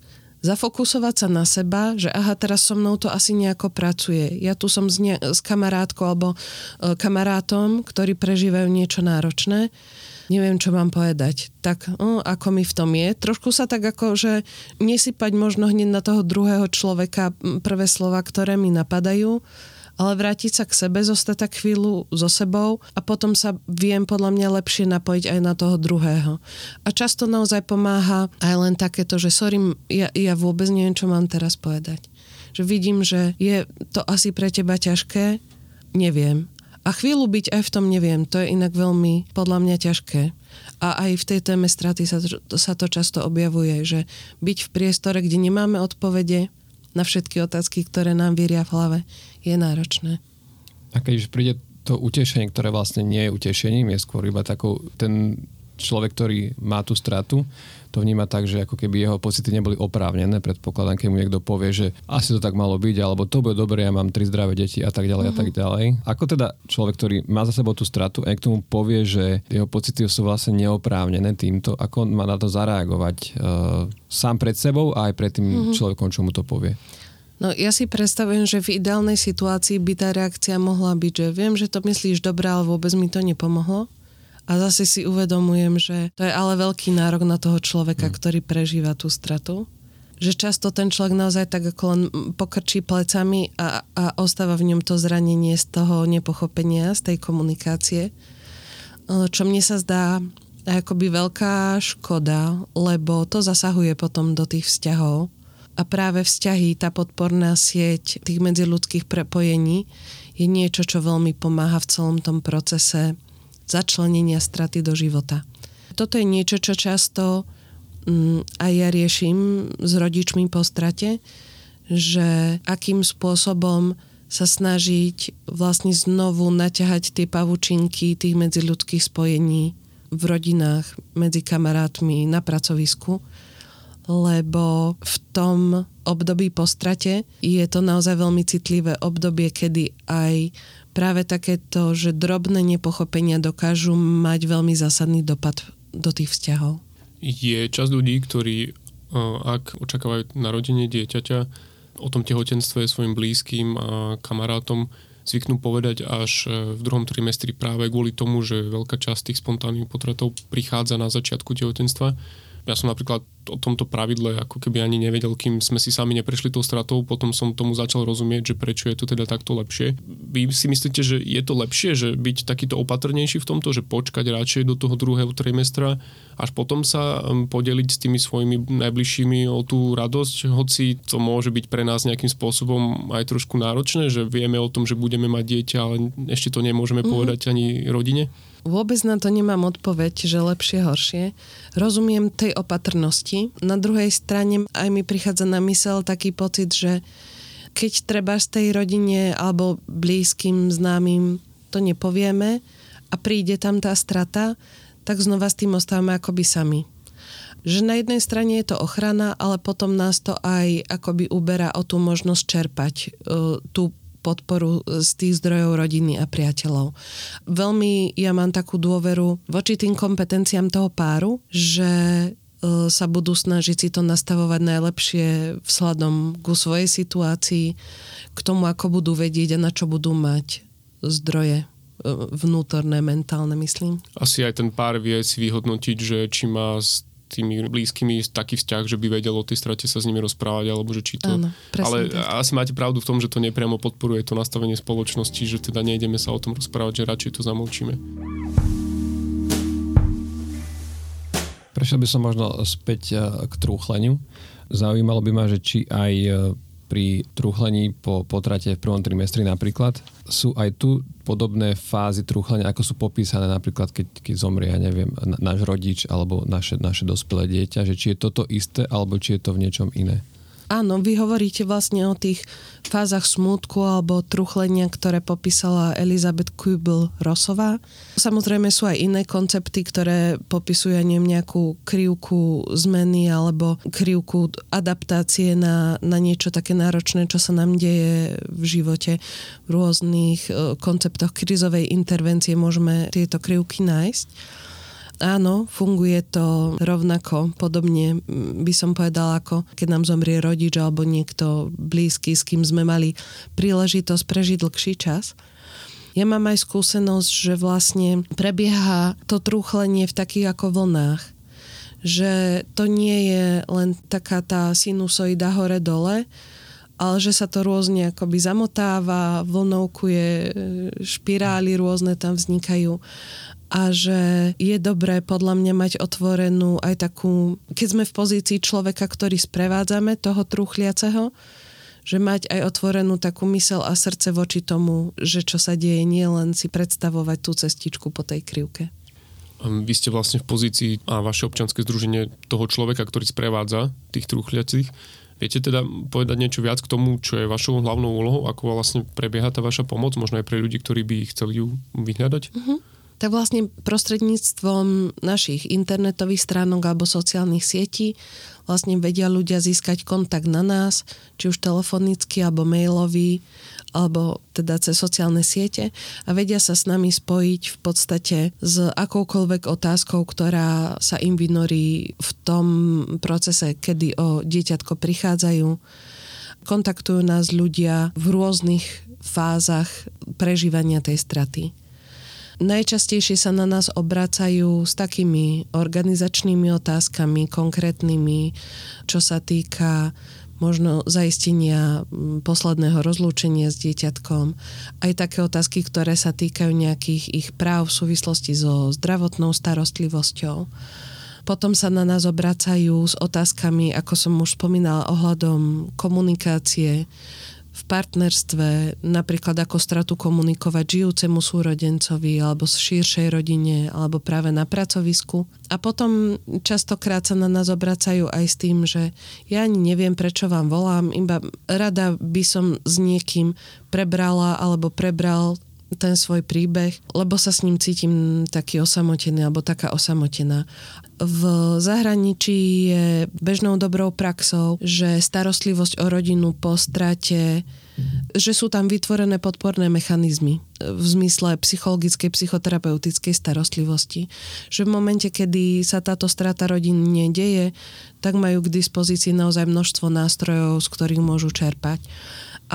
zafokusovať sa na seba, že aha, teraz so mnou to asi nejako pracuje. Ja tu som s, ne- s kamarátkou alebo e, kamarátom, ktorí prežívajú niečo náročné neviem, čo mám povedať. Tak, no, ako mi v tom je. Trošku sa tak ako, že nesypať možno hneď na toho druhého človeka prvé slova, ktoré mi napadajú, ale vrátiť sa k sebe, zostať tak chvíľu so sebou a potom sa viem podľa mňa lepšie napojiť aj na toho druhého. A často naozaj pomáha aj len takéto, že sorry, ja, ja vôbec neviem, čo mám teraz povedať. Že vidím, že je to asi pre teba ťažké, neviem a chvíľu byť aj v tom neviem, to je inak veľmi podľa mňa ťažké. A aj v tej téme straty sa, sa to často objavuje, že byť v priestore, kde nemáme odpovede na všetky otázky, ktoré nám vyria v hlave, je náročné. A keď už príde to utešenie, ktoré vlastne nie je utešením, je skôr iba takou, ten človek, ktorý má tú stratu, to vníma tak, že ako keby jeho pocity neboli oprávnené. Predpokladám, keď mu niekto povie, že asi to tak malo byť, alebo to bude dobre, ja mám tri zdravé deti a tak ďalej mm-hmm. a tak mhm. ďalej. Ako teda človek, ktorý má za sebou tú stratu a k tomu povie, že jeho pocity sú vlastne neoprávnené týmto, ako on má na to zareagovať uh, sám pred sebou a aj pred tým mm-hmm. človekom, čo mu to povie? No ja si predstavujem, že v ideálnej situácii by tá reakcia mohla byť, že viem, že to myslíš dobre, ale vôbec mi to nepomohlo. A zase si uvedomujem, že to je ale veľký nárok na toho človeka, mm. ktorý prežíva tú stratu. Že často ten človek naozaj tak ako len pokrčí plecami a, a ostáva v ňom to zranenie z toho nepochopenia, z tej komunikácie. Čo mne sa zdá akoby veľká škoda, lebo to zasahuje potom do tých vzťahov. A práve vzťahy, tá podporná sieť tých medziludských prepojení je niečo, čo veľmi pomáha v celom tom procese začlenenia straty do života. Toto je niečo, čo často mm, aj ja riešim s rodičmi po strate, že akým spôsobom sa snažiť vlastne znovu naťahať tie pavučinky tých medziľudských spojení v rodinách, medzi kamarátmi, na pracovisku, lebo v tom období po strate je to naozaj veľmi citlivé obdobie, kedy aj práve takéto, že drobné nepochopenia dokážu mať veľmi zásadný dopad do tých vzťahov. Je časť ľudí, ktorí ak očakávajú narodenie dieťaťa, o tom tehotenstve svojim blízkym a kamarátom zvyknú povedať až e, v druhom trimestri práve kvôli tomu, že veľká časť tých spontánnych potratov prichádza na začiatku tehotenstva ja som napríklad o tomto pravidle ako keby ani nevedel, kým sme si sami neprešli tou stratou, potom som tomu začal rozumieť, že prečo je to teda takto lepšie. Vy si myslíte, že je to lepšie, že byť takýto opatrnejší v tomto, že počkať radšej do toho druhého trimestra, až potom sa um, podeliť s tými svojimi najbližšími o tú radosť, hoci to môže byť pre nás nejakým spôsobom aj trošku náročné, že vieme o tom, že budeme mať dieťa, ale ešte to nemôžeme mm-hmm. povedať ani rodine? Vôbec na to nemám odpoveď, že lepšie, horšie. Rozumiem tej opatrnosti. Na druhej strane aj mi prichádza na mysel taký pocit, že keď treba z tej rodine alebo blízkym, známym to nepovieme a príde tam tá strata, tak znova s tým ostávame akoby sami. Že na jednej strane je to ochrana, ale potom nás to aj akoby uberá o tú možnosť čerpať uh, tú podporu z tých zdrojov rodiny a priateľov. Veľmi ja mám takú dôveru voči tým kompetenciám toho páru, že e, sa budú snažiť si to nastavovať najlepšie vzhľadom ku svojej situácii, k tomu, ako budú vedieť a na čo budú mať zdroje e, vnútorné, mentálne, myslím. Asi aj ten pár vie si vyhodnotiť, že či má tými blízkymi taký vzťah, že by vedel o tej strate sa s nimi rozprávať, alebo že či to... Áno, ale tak. asi máte pravdu v tom, že to nepriamo podporuje to nastavenie spoločnosti, že teda nejdeme sa o tom rozprávať, že radšej to zamlčíme. Prešiel by som možno späť eh, k trúchleniu. Zaujímalo by ma, že či aj eh, pri truchlení po potrate v prvom trimestri napríklad. Sú aj tu podobné fázy truchlenia, ako sú popísané napríklad, keď, keď zomrie, ja neviem, náš rodič alebo naše, naše dospelé dieťa, že či je toto isté, alebo či je to v niečom iné. Áno, vy hovoríte vlastne o tých fázach smútku alebo truchlenia, ktoré popísala Elizabeth Kubel-Rosová. Samozrejme sú aj iné koncepty, ktoré popisujú neviem, nejakú krivku zmeny alebo krivku adaptácie na, na niečo také náročné, čo sa nám deje v živote. V rôznych e, konceptoch krizovej intervencie môžeme tieto krivky nájsť. Áno, funguje to rovnako, podobne by som povedala, ako keď nám zomrie rodič alebo niekto blízky, s kým sme mali príležitosť prežiť dlhší čas. Ja mám aj skúsenosť, že vlastne prebieha to trúchlenie v takých ako vlnách. Že to nie je len taká tá sinusoida hore-dole, ale že sa to rôzne akoby zamotáva, vlnovkuje, špirály rôzne tam vznikajú a že je dobré podľa mňa mať otvorenú aj takú, keď sme v pozícii človeka, ktorý sprevádzame toho truchliaceho, že mať aj otvorenú takú mysel a srdce voči tomu, že čo sa deje, nie len si predstavovať tú cestičku po tej krivke. Vy ste vlastne v pozícii a vaše občanské združenie toho človeka, ktorý sprevádza tých truchliacich. Viete teda povedať niečo viac k tomu, čo je vašou hlavnou úlohou, ako vlastne prebieha tá vaša pomoc, možno aj pre ľudí, ktorí by chceli ju vyhľadať? Uh-huh tak vlastne prostredníctvom našich internetových stránok alebo sociálnych sietí vlastne vedia ľudia získať kontakt na nás, či už telefonicky alebo mailový, alebo teda cez sociálne siete a vedia sa s nami spojiť v podstate s akoukoľvek otázkou, ktorá sa im vynorí v tom procese, kedy o dieťatko prichádzajú. Kontaktujú nás ľudia v rôznych fázach prežívania tej straty. Najčastejšie sa na nás obracajú s takými organizačnými otázkami, konkrétnymi, čo sa týka možno zaistenia posledného rozlúčenia s dieťatkom. Aj také otázky, ktoré sa týkajú nejakých ich práv v súvislosti so zdravotnou starostlivosťou. Potom sa na nás obracajú s otázkami, ako som už spomínala, ohľadom komunikácie, v partnerstve, napríklad ako stratu komunikovať žijúcemu súrodencovi alebo z širšej rodine alebo práve na pracovisku. A potom častokrát sa na nás obracajú aj s tým, že ja ani neviem, prečo vám volám, iba rada by som s niekým prebrala alebo prebral ten svoj príbeh, lebo sa s ním cítim taký osamotený alebo taká osamotená. V zahraničí je bežnou dobrou praxou, že starostlivosť o rodinu po strate že sú tam vytvorené podporné mechanizmy v zmysle psychologickej, psychoterapeutickej starostlivosti. Že v momente, kedy sa táto strata rodín nedeje, tak majú k dispozícii naozaj množstvo nástrojov, z ktorých môžu čerpať.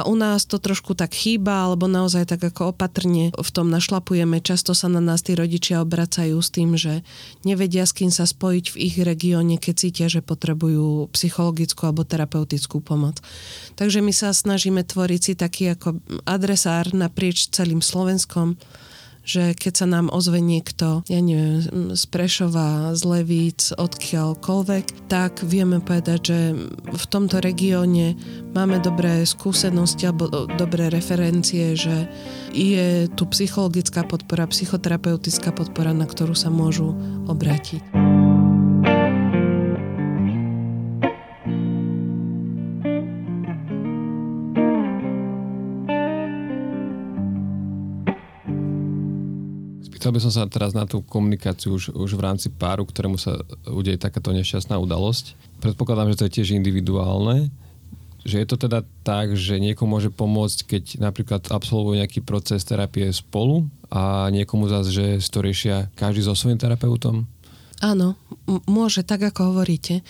A u nás to trošku tak chýba, alebo naozaj tak ako opatrne v tom našlapujeme. Často sa na nás tí rodičia obracajú s tým, že nevedia s kým sa spojiť v ich regióne, keď cítia, že potrebujú psychologickú alebo terapeutickú pomoc. Takže my sa snažíme tvoriť si taký ako adresár naprieč celým Slovenskom, že keď sa nám ozve niekto, ja neviem, z Prešova, z Levíc, odkiaľkoľvek, tak vieme povedať, že v tomto regióne máme dobré skúsenosti alebo dobré referencie, že je tu psychologická podpora, psychoterapeutická podpora, na ktorú sa môžu obrátiť. Chcel by som sa teraz na tú komunikáciu už, už v rámci páru, ktorému sa udeje takáto nešťastná udalosť. Predpokladám, že to je tiež individuálne. Že je to teda tak, že niekomu môže pomôcť, keď napríklad absolvujú nejaký proces terapie spolu a niekomu zase, že to riešia každý so svojím terapeutom? Áno, môže, tak ako hovoríte.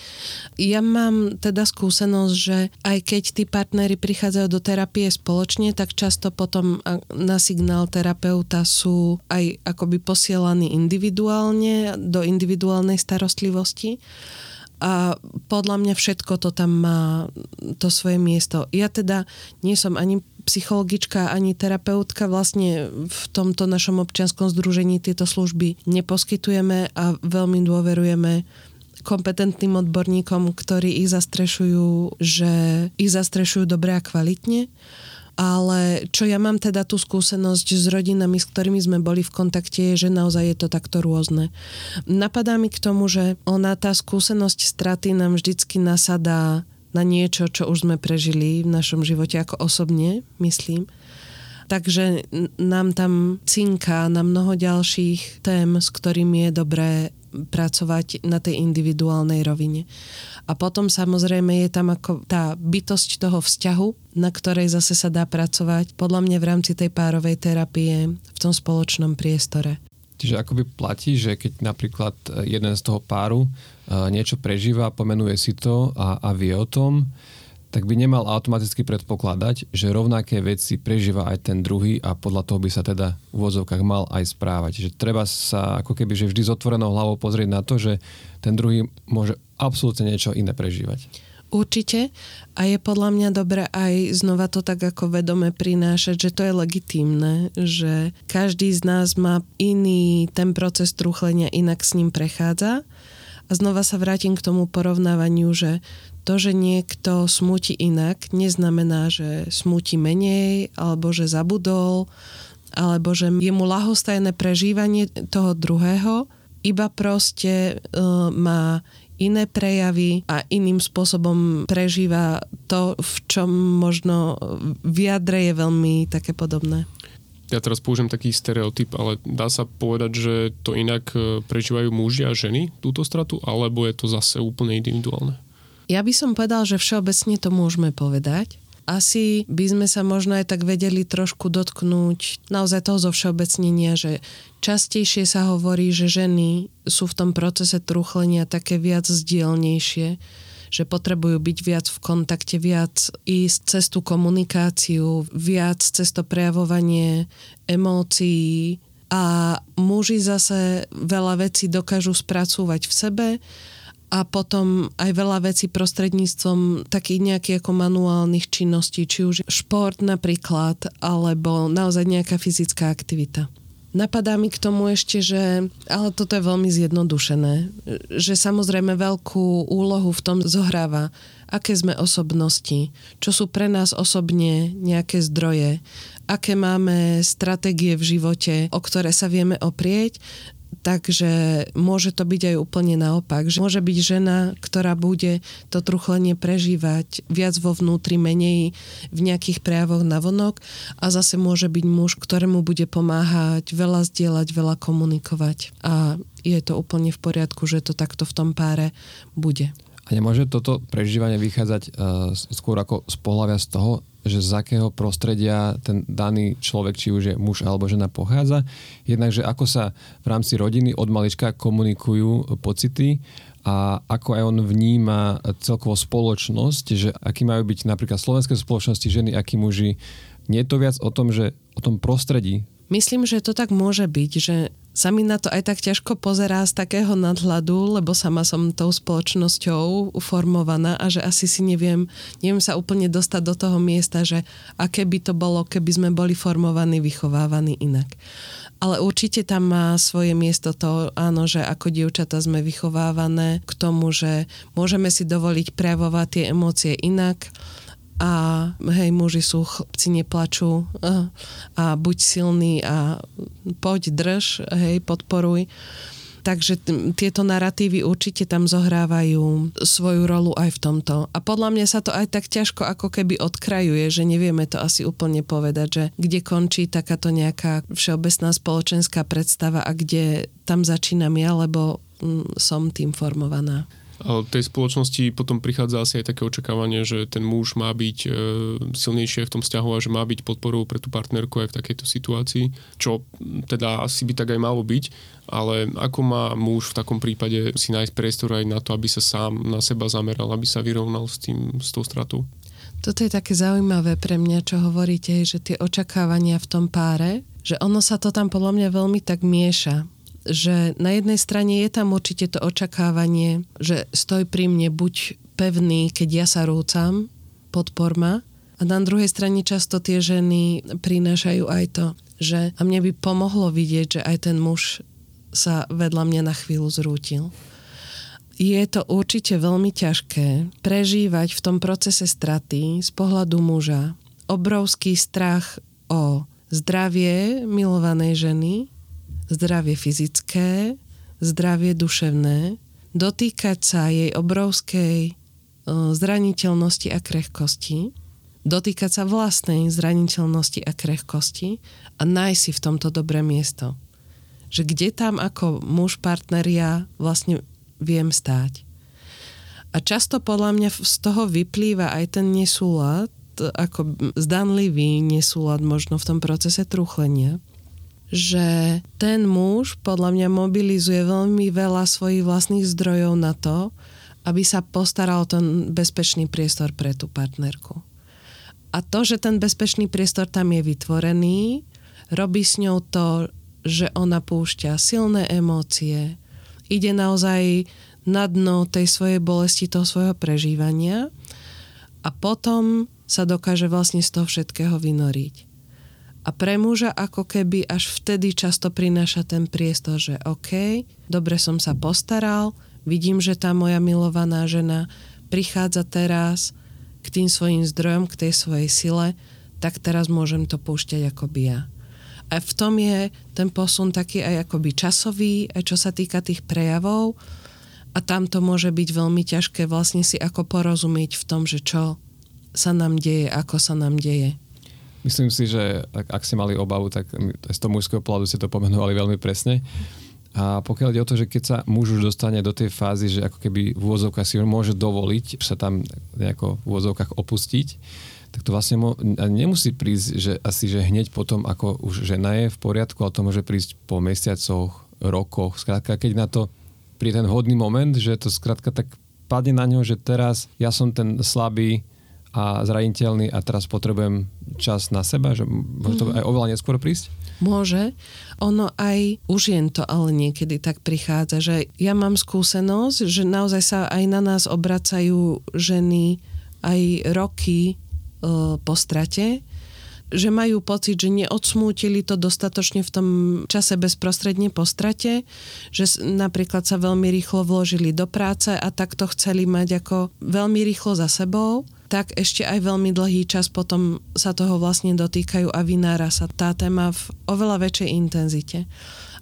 Ja mám teda skúsenosť, že aj keď tí partnery prichádzajú do terapie spoločne, tak často potom na signál terapeuta sú aj akoby posielaní individuálne do individuálnej starostlivosti a podľa mňa všetko to tam má to svoje miesto. Ja teda nie som ani psychologička, ani terapeutka vlastne v tomto našom občianskom združení tieto služby neposkytujeme a veľmi dôverujeme kompetentným odborníkom, ktorí ich zastrešujú, že ich zastrešujú dobre a kvalitne ale čo ja mám teda tú skúsenosť s rodinami, s ktorými sme boli v kontakte, je, že naozaj je to takto rôzne. Napadá mi k tomu, že ona tá skúsenosť straty nám vždycky nasadá na niečo, čo už sme prežili v našom živote ako osobne, myslím. Takže nám tam cinká na mnoho ďalších tém, s ktorými je dobré pracovať na tej individuálnej rovine. A potom samozrejme je tam ako tá bytosť toho vzťahu, na ktorej zase sa dá pracovať podľa mňa v rámci tej párovej terapie v tom spoločnom priestore. Čiže akoby platí, že keď napríklad jeden z toho páru niečo prežíva, pomenuje si to a, a vie o tom, tak by nemal automaticky predpokladať, že rovnaké veci prežíva aj ten druhý a podľa toho by sa teda v úvodzovkách mal aj správať. Čiže treba sa ako keby že vždy s otvorenou hlavou pozrieť na to, že ten druhý môže absolútne niečo iné prežívať. Určite a je podľa mňa dobré aj znova to tak ako vedome prinášať, že to je legitímne, že každý z nás má iný ten proces truchlenia, inak s ním prechádza. A znova sa vrátim k tomu porovnávaniu, že to, že niekto smúti inak, neznamená, že smúti menej, alebo že zabudol, alebo že je mu lahostajné prežívanie toho druhého, iba proste uh, má iné prejavy a iným spôsobom prežíva to, v čom možno v jadre je veľmi také podobné. Ja teraz použijem taký stereotyp, ale dá sa povedať, že to inak e, prežívajú muži a ženy túto stratu, alebo je to zase úplne individuálne? Ja by som povedal, že všeobecne to môžeme povedať. Asi by sme sa možno aj tak vedeli trošku dotknúť naozaj toho zo všeobecnenia, že častejšie sa hovorí, že ženy sú v tom procese truchlenia také viac zdielnejšie, že potrebujú byť viac v kontakte, viac ísť cez tú komunikáciu, viac cez to prejavovanie emócií a muži zase veľa vecí dokážu spracúvať v sebe a potom aj veľa vecí prostredníctvom takých nejakých ako manuálnych činností, či už šport napríklad, alebo naozaj nejaká fyzická aktivita. Napadá mi k tomu ešte, že, ale toto je veľmi zjednodušené, že samozrejme veľkú úlohu v tom zohráva, aké sme osobnosti, čo sú pre nás osobne nejaké zdroje, aké máme stratégie v živote, o ktoré sa vieme oprieť Takže môže to byť aj úplne naopak. Že môže byť žena, ktorá bude to truchlenie prežívať viac vo vnútri, menej v nejakých prejavoch na vonok a zase môže byť muž, ktorému bude pomáhať veľa zdieľať, veľa komunikovať. A je to úplne v poriadku, že to takto v tom páre bude. A nemôže toto prežívanie vychádzať uh, skôr ako z pohľavia z toho, že z akého prostredia ten daný človek, či už je muž alebo žena, pochádza. Jednak, že ako sa v rámci rodiny od malička komunikujú pocity a ako aj on vníma celkovo spoločnosť, že aký majú byť napríklad slovenské spoločnosti ženy, akí muži. Nie je to viac o tom, že o tom prostredí. Myslím, že to tak môže byť, že sa mi na to aj tak ťažko pozerá z takého nadhľadu, lebo sama som tou spoločnosťou uformovaná a že asi si neviem, neviem sa úplne dostať do toho miesta, že aké by to bolo, keby sme boli formovaní, vychovávaní inak. Ale určite tam má svoje miesto to, áno, že ako dievčata sme vychovávané k tomu, že môžeme si dovoliť prejavovať tie emócie inak, a hej, muži sú, chlapci neplačú a, a buď silný a poď, drž, hej, podporuj. Takže t- tieto narratívy určite tam zohrávajú svoju rolu aj v tomto. A podľa mňa sa to aj tak ťažko ako keby odkrajuje, že nevieme to asi úplne povedať, že kde končí takáto nejaká všeobecná spoločenská predstava a kde tam začínam ja, lebo mm, som tým formovaná tej spoločnosti potom prichádza asi aj také očakávanie, že ten muž má byť e, silnejšie v tom vzťahu a že má byť podporou pre tú partnerku aj v takejto situácii, čo teda asi by tak aj malo byť, ale ako má muž v takom prípade si nájsť priestor aj na to, aby sa sám na seba zameral, aby sa vyrovnal s, tým, s tou stratou? Toto je také zaujímavé pre mňa, čo hovoríte, že tie očakávania v tom páre, že ono sa to tam podľa mňa veľmi tak mieša že na jednej strane je tam určite to očakávanie, že stoj pri mne, buď pevný, keď ja sa rúcam, podpor ma. A na druhej strane často tie ženy prinášajú aj to, že a mne by pomohlo vidieť, že aj ten muž sa vedľa mňa na chvíľu zrútil. Je to určite veľmi ťažké prežívať v tom procese straty z pohľadu muža obrovský strach o zdravie milovanej ženy, zdravie fyzické, zdravie duševné, dotýkať sa jej obrovskej zraniteľnosti a krehkosti, dotýkať sa vlastnej zraniteľnosti a krehkosti a nájsť si v tomto dobré miesto. Že kde tam ako muž partner ja vlastne viem stáť. A často podľa mňa z toho vyplýva aj ten nesúlad, ako zdanlivý nesúlad možno v tom procese truchlenia, že ten muž podľa mňa mobilizuje veľmi veľa svojich vlastných zdrojov na to, aby sa postaral ten bezpečný priestor pre tú partnerku. A to, že ten bezpečný priestor tam je vytvorený, robí s ňou to, že ona púšťa silné emócie, ide naozaj na dno tej svojej bolesti, toho svojho prežívania a potom sa dokáže vlastne z toho všetkého vynoriť. A pre muža ako keby až vtedy často prináša ten priestor, že OK, dobre som sa postaral, vidím, že tá moja milovaná žena prichádza teraz k tým svojim zdrojom, k tej svojej sile, tak teraz môžem to púšťať akoby ja. A v tom je ten posun taký aj akoby časový, aj čo sa týka tých prejavov. A tam to môže byť veľmi ťažké vlastne si ako porozumieť v tom, že čo sa nám deje, ako sa nám deje. Myslím si, že ak, ak ste mali obavu, tak z toho mužského pohľadu ste to pomenovali veľmi presne. A pokiaľ ide o to, že keď sa muž už dostane do tej fázy, že ako keby v úvozovkách si môže dovoliť sa tam nejako v úvozovkách opustiť, tak to vlastne mo- nemusí prísť, že asi, že hneď potom, ako už žena je v poriadku, ale to môže prísť po mesiacoch, rokoch. Skrátka, keď na to pri ten hodný moment, že to skrátka tak padne na ňo, že teraz ja som ten slabý a zraniteľný a teraz potrebujem čas na seba, že môže to mhm. aj oveľa neskôr prísť? Môže. Ono aj už jen to ale niekedy tak prichádza, že ja mám skúsenosť, že naozaj sa aj na nás obracajú ženy aj roky e, po strate, že majú pocit, že neodsmútili to dostatočne v tom čase bezprostredne po strate, že napríklad sa veľmi rýchlo vložili do práce a tak to chceli mať ako veľmi rýchlo za sebou tak ešte aj veľmi dlhý čas potom sa toho vlastne dotýkajú a vynára sa tá téma v oveľa väčšej intenzite.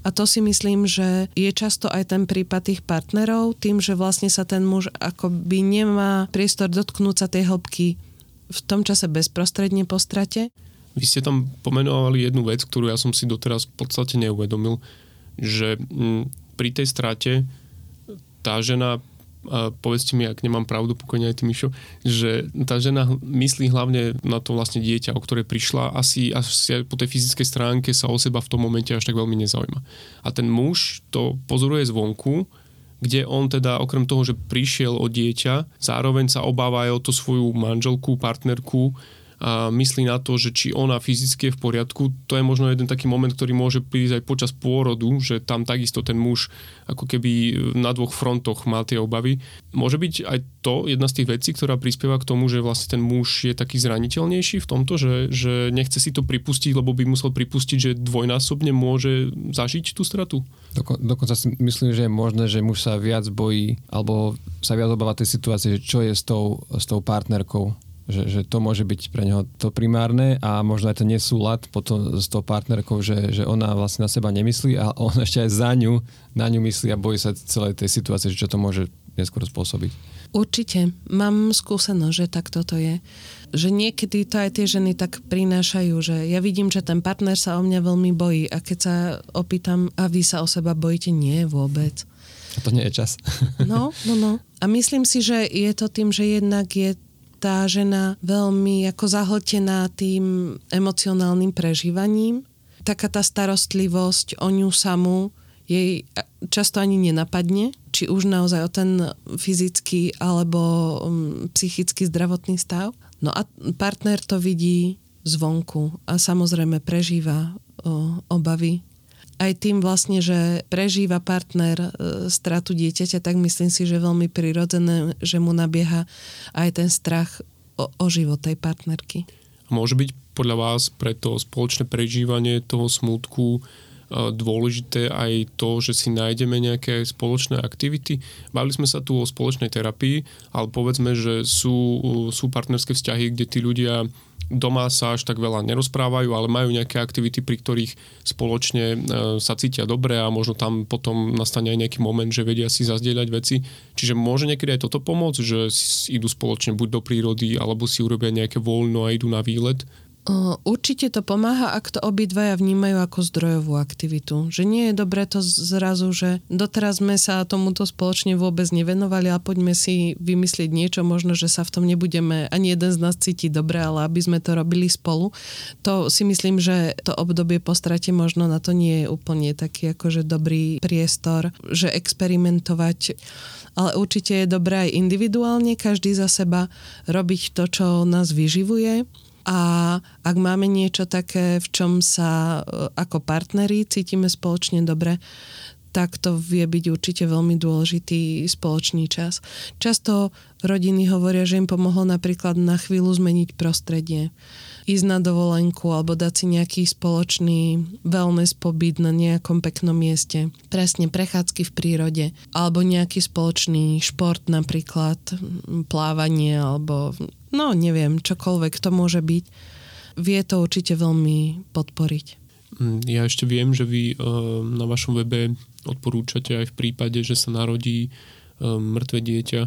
A to si myslím, že je často aj ten prípad tých partnerov, tým, že vlastne sa ten muž akoby nemá priestor dotknúť sa tej hĺbky v tom čase bezprostredne po strate. Vy ste tam pomenovali jednu vec, ktorú ja som si doteraz v podstate neuvedomil, že mm, pri tej strate tá žena a povedzte mi, ak nemám pravdu, pokojne aj ty Mišo, že tá žena myslí hlavne na to vlastne dieťa, o ktoré prišla, asi, asi po tej fyzickej stránke sa o seba v tom momente až tak veľmi nezaujíma. A ten muž to pozoruje zvonku, kde on teda okrem toho, že prišiel o dieťa, zároveň sa obáva aj o to svoju manželku, partnerku, a myslí na to, že či ona fyzicky je v poriadku, to je možno jeden taký moment, ktorý môže prísť aj počas pôrodu, že tam takisto ten muž ako keby na dvoch frontoch má tie obavy. Môže byť aj to jedna z tých vecí, ktorá prispieva k tomu, že vlastne ten muž je taký zraniteľnejší v tomto, že, že nechce si to pripustiť, lebo by musel pripustiť, že dvojnásobne môže zažiť tú stratu? Doko, dokonca si myslím, že je možné, že muž sa viac bojí alebo sa viac obáva tej situácie, že čo je s tou, s tou partnerkou že, že to môže byť pre neho to primárne a možno aj ten nesúlad potom s tou partnerkou, že, že ona vlastne na seba nemyslí a on ešte aj za ňu, na ňu myslí a bojí sa celej tej situácie, že čo to môže neskôr spôsobiť. Určite. Mám skúsenosť, že tak toto je. Že niekedy to aj tie ženy tak prinášajú, že ja vidím, že ten partner sa o mňa veľmi bojí a keď sa opýtam, a vy sa o seba bojíte? Nie, vôbec. A to nie je čas. No, no, no. A myslím si, že je to tým, že jednak je tá žena veľmi ako zahltená tým emocionálnym prežívaním. Taká tá starostlivosť o ňu samú jej často ani nenapadne, či už naozaj o ten fyzický alebo um, psychický zdravotný stav. No a partner to vidí zvonku a samozrejme prežíva o, obavy aj tým vlastne, že prežíva partner e, stratu dieťaťa, tak myslím si, že je veľmi prirodzené, že mu nabieha aj ten strach o, o život tej partnerky. Môže byť podľa vás pre to spoločné prežívanie toho smutku e, dôležité aj to, že si nájdeme nejaké spoločné aktivity. Bavili sme sa tu o spoločnej terapii, ale povedzme, že sú, sú partnerské vzťahy, kde tí ľudia doma sa až tak veľa nerozprávajú, ale majú nejaké aktivity, pri ktorých spoločne e, sa cítia dobre a možno tam potom nastane aj nejaký moment, že vedia si zazdieľať veci. Čiže môže niekedy aj toto pomôcť, že idú spoločne buď do prírody, alebo si urobia nejaké voľno a idú na výlet Určite to pomáha, ak to obidvaja vnímajú ako zdrojovú aktivitu. Že nie je dobré to zrazu, že doteraz sme sa tomuto spoločne vôbec nevenovali a poďme si vymyslieť niečo, možno, že sa v tom nebudeme ani jeden z nás cítiť dobre, ale aby sme to robili spolu. To si myslím, že to obdobie po strate možno na to nie je úplne taký akože dobrý priestor, že experimentovať ale určite je dobré aj individuálne každý za seba robiť to, čo nás vyživuje a ak máme niečo také, v čom sa e, ako partneri cítime spoločne dobre, tak to vie byť určite veľmi dôležitý spoločný čas. Často rodiny hovoria, že im pomohlo napríklad na chvíľu zmeniť prostredie ísť na dovolenku alebo dať si nejaký spoločný wellness pobyt na nejakom peknom mieste. Presne prechádzky v prírode alebo nejaký spoločný šport napríklad, plávanie alebo no neviem, čokoľvek to môže byť. Vie to určite veľmi podporiť. Mm, ja ešte viem, že vy uh, na vašom webe odporúčate aj v prípade, že sa narodí uh, mŕtve dieťa,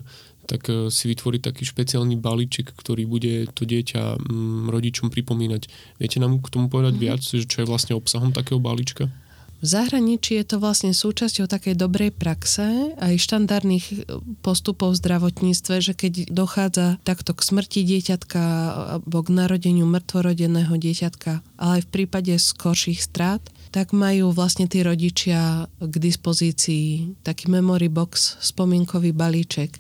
tak e, si vytvoriť taký špeciálny balíček, ktorý bude to dieťa mm, rodičom pripomínať. Viete nám k tomu povedať mm-hmm. viac, že čo je vlastne obsahom takého balíčka? V zahraničí je to vlastne súčasťou takej dobrej praxe aj štandardných e, postupov v zdravotníctve, že keď dochádza takto k smrti dieťatka alebo k narodeniu mŕtvorodeného dieťatka, ale aj v prípade skorších strát, tak majú vlastne tí rodičia k dispozícii taký memory box, spomienkový balíček,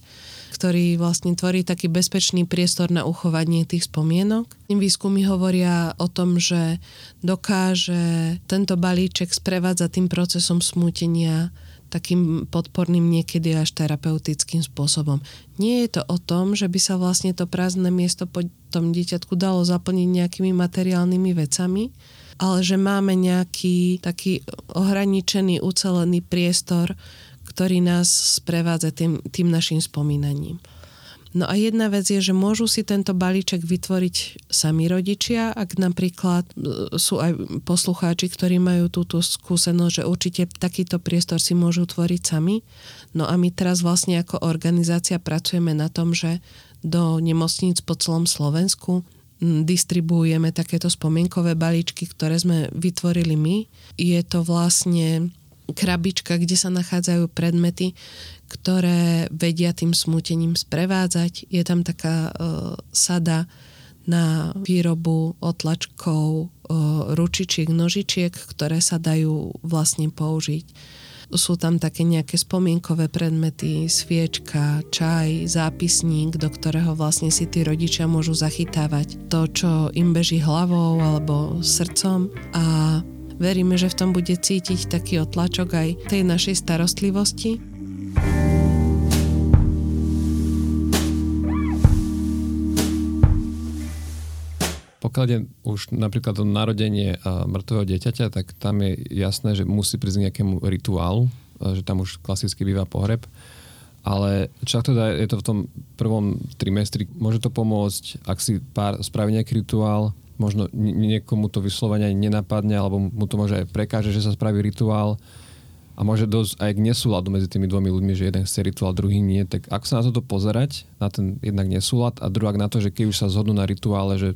ktorý vlastne tvorí taký bezpečný priestor na uchovanie tých spomienok. Výskumy hovoria o tom, že dokáže tento balíček sprevádzať tým procesom smútenia takým podporným niekedy až terapeutickým spôsobom. Nie je to o tom, že by sa vlastne to prázdne miesto po tom dieťatku dalo zaplniť nejakými materiálnymi vecami, ale že máme nejaký taký ohraničený, ucelený priestor, ktorý nás sprevádza tým, tým našim spomínaním. No a jedna vec je, že môžu si tento balíček vytvoriť sami rodičia, ak napríklad e, sú aj poslucháči, ktorí majú túto skúsenosť, že určite takýto priestor si môžu tvoriť sami. No a my teraz vlastne ako organizácia pracujeme na tom, že do nemocníc po celom Slovensku distribuujeme takéto spomienkové balíčky, ktoré sme vytvorili my. Je to vlastne krabička, kde sa nachádzajú predmety, ktoré vedia tým smútením sprevádzať. Je tam taká uh, sada na výrobu otlačkov, uh, ručičiek, nožičiek, ktoré sa dajú vlastne použiť. Sú tam také nejaké spomienkové predmety, sviečka, čaj, zápisník, do ktorého vlastne si tí rodičia môžu zachytávať to, čo im beží hlavou alebo srdcom a Veríme, že v tom bude cítiť taký otlačok aj tej našej starostlivosti. Pokiaľ je už napríklad to narodenie mŕtvého dieťaťa, tak tam je jasné, že musí prísť nejakému rituálu, že tam už klasicky býva pohreb. Ale čo teda je to v tom prvom trimestri? Môže to pomôcť, ak si pár spraví nejaký rituál, možno niekomu to vyslovene aj nenapadne, alebo mu to môže aj prekáže, že sa spraví rituál a môže dosť aj k nesúladu medzi tými dvomi ľuďmi, že jeden chce rituál, druhý nie. Tak ako sa na toto pozerať, na ten jednak nesúlad a druhák na to, že keď už sa zhodnú na rituále, že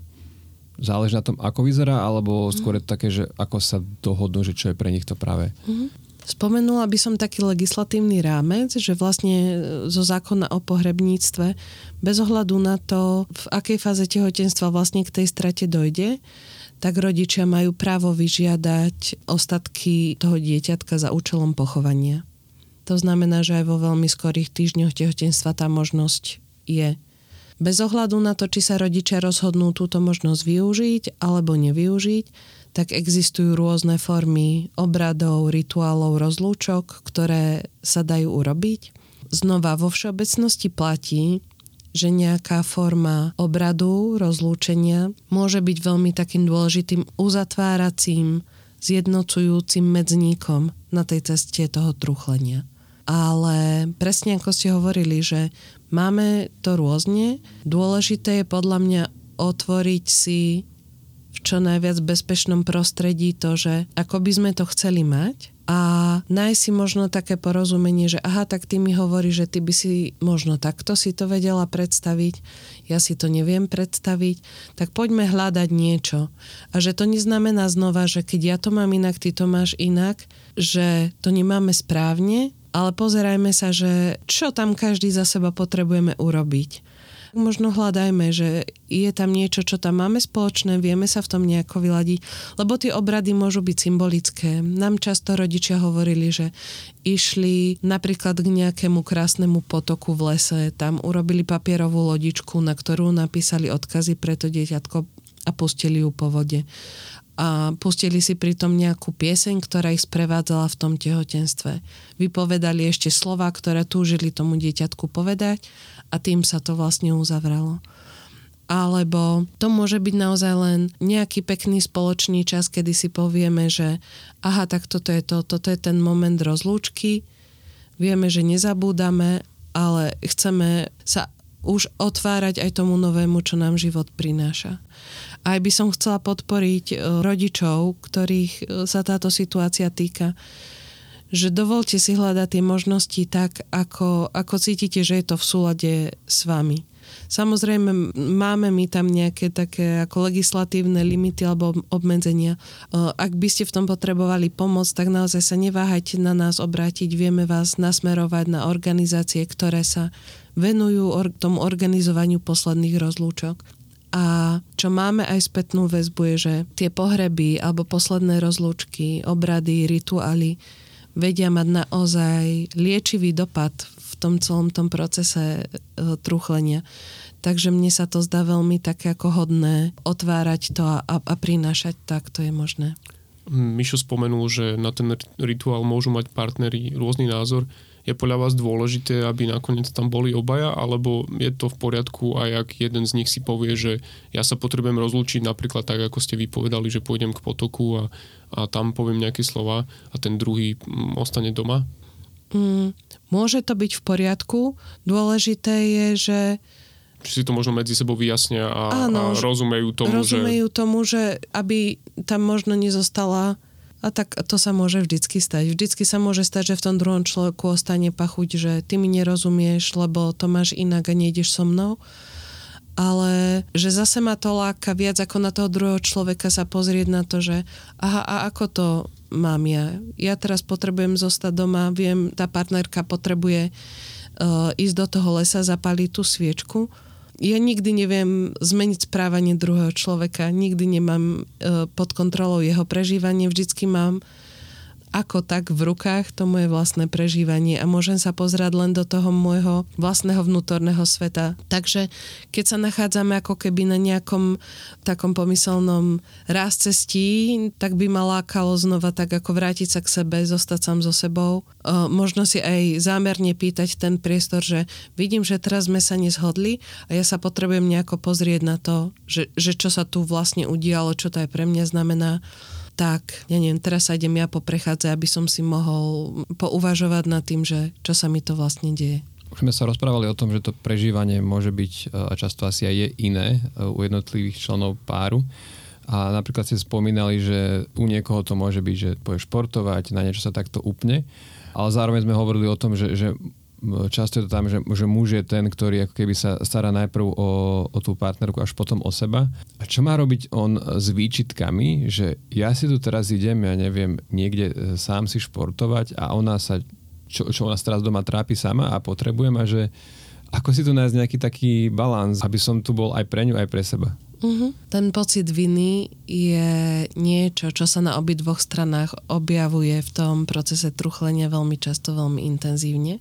záleží na tom, ako vyzerá, alebo skôr je to také, že ako sa dohodnú, že čo je pre nich to práve. Mm-hmm. Spomenula by som taký legislatívny rámec, že vlastne e, zo zákona o pohrebníctve bez ohľadu na to, v akej fáze tehotenstva vlastne k tej strate dojde, tak rodičia majú právo vyžiadať ostatky toho dieťatka za účelom pochovania. To znamená, že aj vo veľmi skorých týždňoch tehotenstva tá možnosť je. Bez ohľadu na to, či sa rodičia rozhodnú túto možnosť využiť alebo nevyužiť, tak existujú rôzne formy obradov, rituálov, rozlúčok, ktoré sa dajú urobiť. Znova vo všeobecnosti platí, že nejaká forma obradu, rozlúčenia môže byť veľmi takým dôležitým uzatváracím, zjednocujúcim medzníkom na tej ceste toho truchlenia. Ale presne ako ste hovorili, že máme to rôzne, dôležité je podľa mňa otvoriť si čo najviac bezpečnom prostredí to, že ako by sme to chceli mať a nájsť si možno také porozumenie, že aha, tak ty mi hovorí, že ty by si možno takto si to vedela predstaviť, ja si to neviem predstaviť, tak poďme hľadať niečo. A že to neznamená znova, že keď ja to mám inak, ty to máš inak, že to nemáme správne, ale pozerajme sa, že čo tam každý za seba potrebujeme urobiť možno hľadajme, že je tam niečo, čo tam máme spoločné, vieme sa v tom nejako vyladiť, lebo tie obrady môžu byť symbolické. Nám často rodičia hovorili, že išli napríklad k nejakému krásnemu potoku v lese, tam urobili papierovú lodičku, na ktorú napísali odkazy pre to dieťatko a pustili ju po vode a pustili si pritom nejakú pieseň, ktorá ich sprevádzala v tom tehotenstve. Vypovedali ešte slova, ktoré túžili tomu dieťatku povedať a tým sa to vlastne uzavrelo. Alebo to môže byť naozaj len nejaký pekný spoločný čas, kedy si povieme, že aha, tak toto je to, toto je ten moment rozlúčky, vieme, že nezabúdame, ale chceme sa už otvárať aj tomu novému, čo nám život prináša. Aj by som chcela podporiť e, rodičov, ktorých e, sa táto situácia týka, že dovolte si hľadať tie možnosti tak, ako, ako cítite, že je to v súlade s vami. Samozrejme, máme my tam nejaké také ako legislatívne limity alebo obmedzenia. Ak by ste v tom potrebovali pomoc, tak naozaj sa neváhajte na nás obrátiť. Vieme vás nasmerovať na organizácie, ktoré sa venujú tomu organizovaniu posledných rozlúčok. A čo máme aj spätnú väzbu je, že tie pohreby alebo posledné rozlúčky, obrady, rituály vedia mať naozaj liečivý dopad v tom celom tom procese e, truchlenia. Takže mne sa to zdá veľmi také ako hodné otvárať to a, a, a prinášať tak, to je možné. Mišo spomenul, že na ten rituál môžu mať partnery rôzny názor je podľa vás dôležité, aby nakoniec tam boli obaja, alebo je to v poriadku aj ak jeden z nich si povie, že ja sa potrebujem rozlúčiť napríklad tak, ako ste vypovedali, že pôjdem k potoku a, a tam poviem nejaké slova a ten druhý mm, ostane doma? Mm, môže to byť v poriadku. Dôležité je, že či si to možno medzi sebou vyjasnia a, Áno, a rozumejú tomu, rozumejú že... tomu, že aby tam možno nezostala a tak to sa môže vždycky stať. Vždycky sa môže stať, že v tom druhom človeku ostane pachuť, že ty mi nerozumieš, lebo to máš inak a nejdeš so mnou. Ale že zase ma to láka viac ako na toho druhého človeka sa pozrieť na to, že aha, a ako to mám ja? Ja teraz potrebujem zostať doma, viem, tá partnerka potrebuje uh, ísť do toho lesa, zapaliť tú sviečku ja nikdy neviem zmeniť správanie druhého človeka, nikdy nemám e, pod kontrolou jeho prežívanie, vždycky mám ako tak v rukách to moje vlastné prežívanie a môžem sa pozerať len do toho môjho vlastného vnútorného sveta. Takže keď sa nachádzame ako keby na nejakom takom pomyselnom raz cestí, tak by ma lákalo znova tak ako vrátiť sa k sebe, zostať sám so sebou. možno si aj zámerne pýtať ten priestor, že vidím, že teraz sme sa nezhodli a ja sa potrebujem nejako pozrieť na to, že, že čo sa tu vlastne udialo, čo to aj pre mňa znamená tak, ja neviem, teraz sa idem ja poprechádzať, aby som si mohol pouvažovať nad tým, že čo sa mi to vlastne deje. Už sme sa rozprávali o tom, že to prežívanie môže byť e, a často asi aj je iné e, u jednotlivých členov páru. A napríklad ste spomínali, že u niekoho to môže byť, že poje športovať, na niečo sa takto upne. Ale zároveň sme hovorili o tom, že, že často je to tam, že, že muž je ten, ktorý ako keby sa stará najprv o, o tú partnerku, až potom o seba. A čo má robiť on s výčitkami, že ja si tu teraz idem, ja neviem, niekde e, sám si športovať a ona sa, čo, čo ona teraz doma trápi sama a potrebujem a že ako si tu nájsť nejaký taký balans, aby som tu bol aj pre ňu, aj pre seba? Uh-huh. Ten pocit viny je niečo, čo sa na obidvoch stranách objavuje v tom procese truchlenia veľmi často, veľmi intenzívne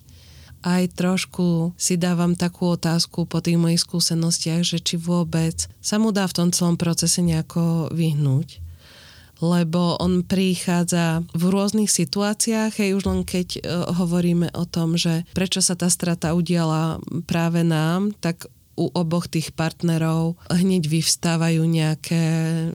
aj trošku si dávam takú otázku po tých mojich skúsenostiach, že či vôbec sa mu dá v tom celom procese nejako vyhnúť. Lebo on prichádza v rôznych situáciách, hej, už len keď uh, hovoríme o tom, že prečo sa tá strata udiala práve nám, tak u oboch tých partnerov hneď vyvstávajú nejaké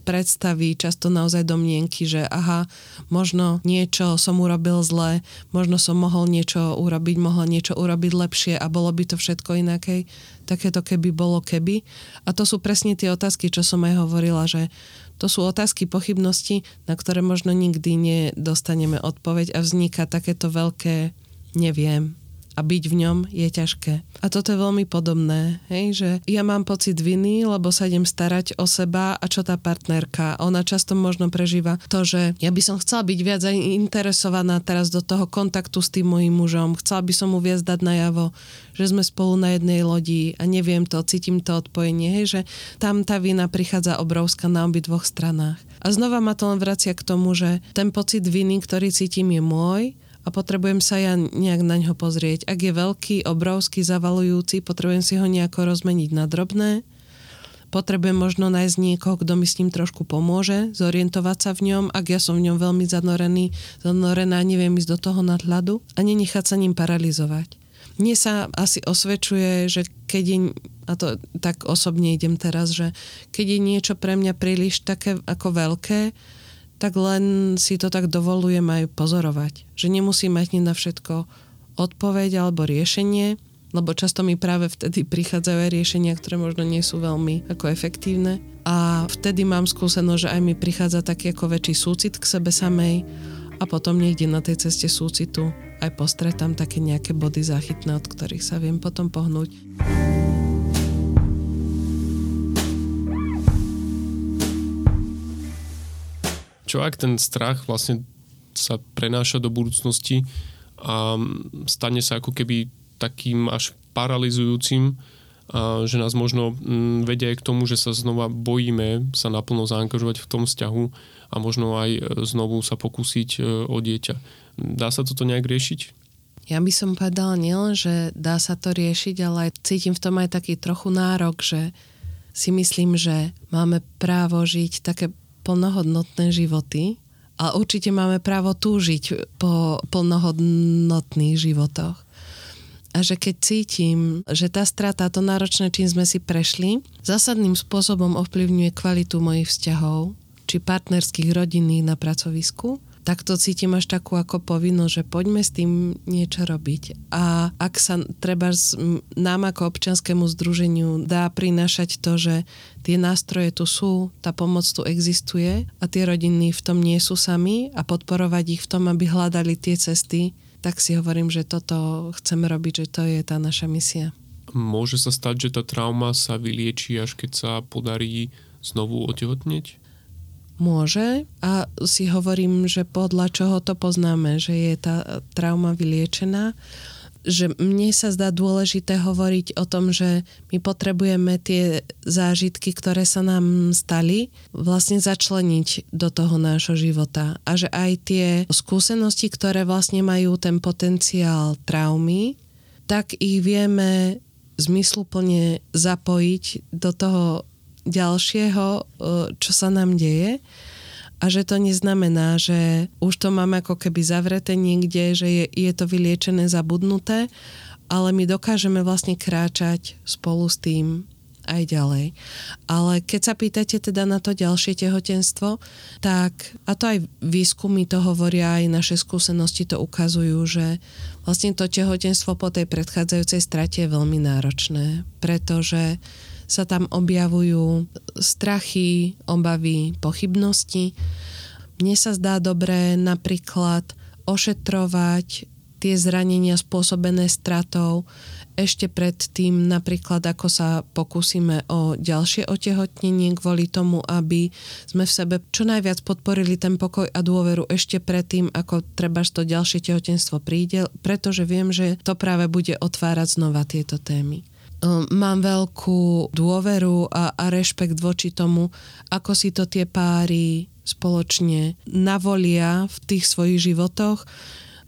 predstavy, často naozaj domnienky, že aha, možno niečo som urobil zle, možno som mohol niečo urobiť, mohol niečo urobiť lepšie a bolo by to všetko inaké, takéto keby bolo keby. A to sú presne tie otázky, čo som aj hovorila, že to sú otázky, pochybnosti, na ktoré možno nikdy nedostaneme odpoveď a vzniká takéto veľké neviem, a byť v ňom je ťažké. A toto je veľmi podobné, hej, že ja mám pocit viny, lebo sa idem starať o seba a čo tá partnerka. Ona často možno prežíva to, že ja by som chcela byť viac interesovaná teraz do toho kontaktu s tým mojim mužom. Chcela by som mu viac dať najavo, že sme spolu na jednej lodi a neviem to, cítim to odpojenie, hej, že tam tá vina prichádza obrovská na obidvoch stranách. A znova ma to len vracia k tomu, že ten pocit viny, ktorý cítim, je môj a potrebujem sa ja nejak na ňo pozrieť. Ak je veľký, obrovský, zavalujúci, potrebujem si ho nejako rozmeniť na drobné. Potrebujem možno nájsť niekoho, kto mi s ním trošku pomôže, zorientovať sa v ňom, ak ja som v ňom veľmi zanorený, zanorená, neviem ísť do toho nadhľadu a nenechať sa ním paralizovať. Mne sa asi osvedčuje, že keď je, a to tak osobne idem teraz, že keď je niečo pre mňa príliš také ako veľké, tak len si to tak dovolujem aj pozorovať. Že nemusím mať na všetko odpoveď alebo riešenie, lebo často mi práve vtedy prichádzajú aj riešenia, ktoré možno nie sú veľmi ako efektívne. A vtedy mám skúsenosť, že aj mi prichádza taký ako väčší súcit k sebe samej a potom niekde na tej ceste súcitu aj postretám také nejaké body záchytné, od ktorých sa viem potom pohnúť. Čo ak ten strach vlastne sa prenáša do budúcnosti a stane sa ako keby takým až paralizujúcim, a že nás možno mm, vedia aj k tomu, že sa znova bojíme sa naplno zaangažovať v tom vzťahu a možno aj e, znovu sa pokúsiť e, o dieťa. Dá sa toto nejak riešiť? Ja by som povedala nielen, že dá sa to riešiť, ale aj cítim v tom aj taký trochu nárok, že si myslím, že máme právo žiť také plnohodnotné životy a určite máme právo túžiť po plnohodnotných životoch. A že keď cítim, že tá strata, to náročné, čím sme si prešli, zásadným spôsobom ovplyvňuje kvalitu mojich vzťahov, či partnerských, rodinných na pracovisku, tak to cítim až takú ako povinnosť, že poďme s tým niečo robiť. A ak sa treba nám ako občianskému združeniu dá prinášať to, že tie nástroje tu sú, tá pomoc tu existuje a tie rodiny v tom nie sú sami a podporovať ich v tom, aby hľadali tie cesty, tak si hovorím, že toto chceme robiť, že to je tá naša misia. Môže sa stať, že tá trauma sa vylieči, až keď sa podarí znovu otehotneť? Môže a si hovorím, že podľa čoho to poznáme, že je tá trauma vyliečená že mne sa zdá dôležité hovoriť o tom, že my potrebujeme tie zážitky, ktoré sa nám stali, vlastne začleniť do toho nášho života. A že aj tie skúsenosti, ktoré vlastne majú ten potenciál traumy, tak ich vieme zmysluplne zapojiť do toho ďalšieho, e, čo sa nám deje a že to neznamená, že už to máme ako keby zavreté niekde, že je, je to vyliečené, zabudnuté, ale my dokážeme vlastne kráčať spolu s tým aj ďalej. Ale keď sa pýtate teda na to ďalšie tehotenstvo, tak, a to aj výskumy to hovoria, aj naše skúsenosti to ukazujú, že vlastne to tehotenstvo po tej predchádzajúcej strate je veľmi náročné, pretože sa tam objavujú strachy, obavy, pochybnosti. Mne sa zdá dobré napríklad ošetrovať tie zranenia spôsobené stratou ešte pred tým napríklad, ako sa pokúsime o ďalšie otehotnenie kvôli tomu, aby sme v sebe čo najviac podporili ten pokoj a dôveru ešte predtým, ako treba to ďalšie tehotenstvo príde, pretože viem, že to práve bude otvárať znova tieto témy. Ehm, mám veľkú dôveru a, a rešpekt voči tomu, ako si to tie páry spoločne navolia v tých svojich životoch,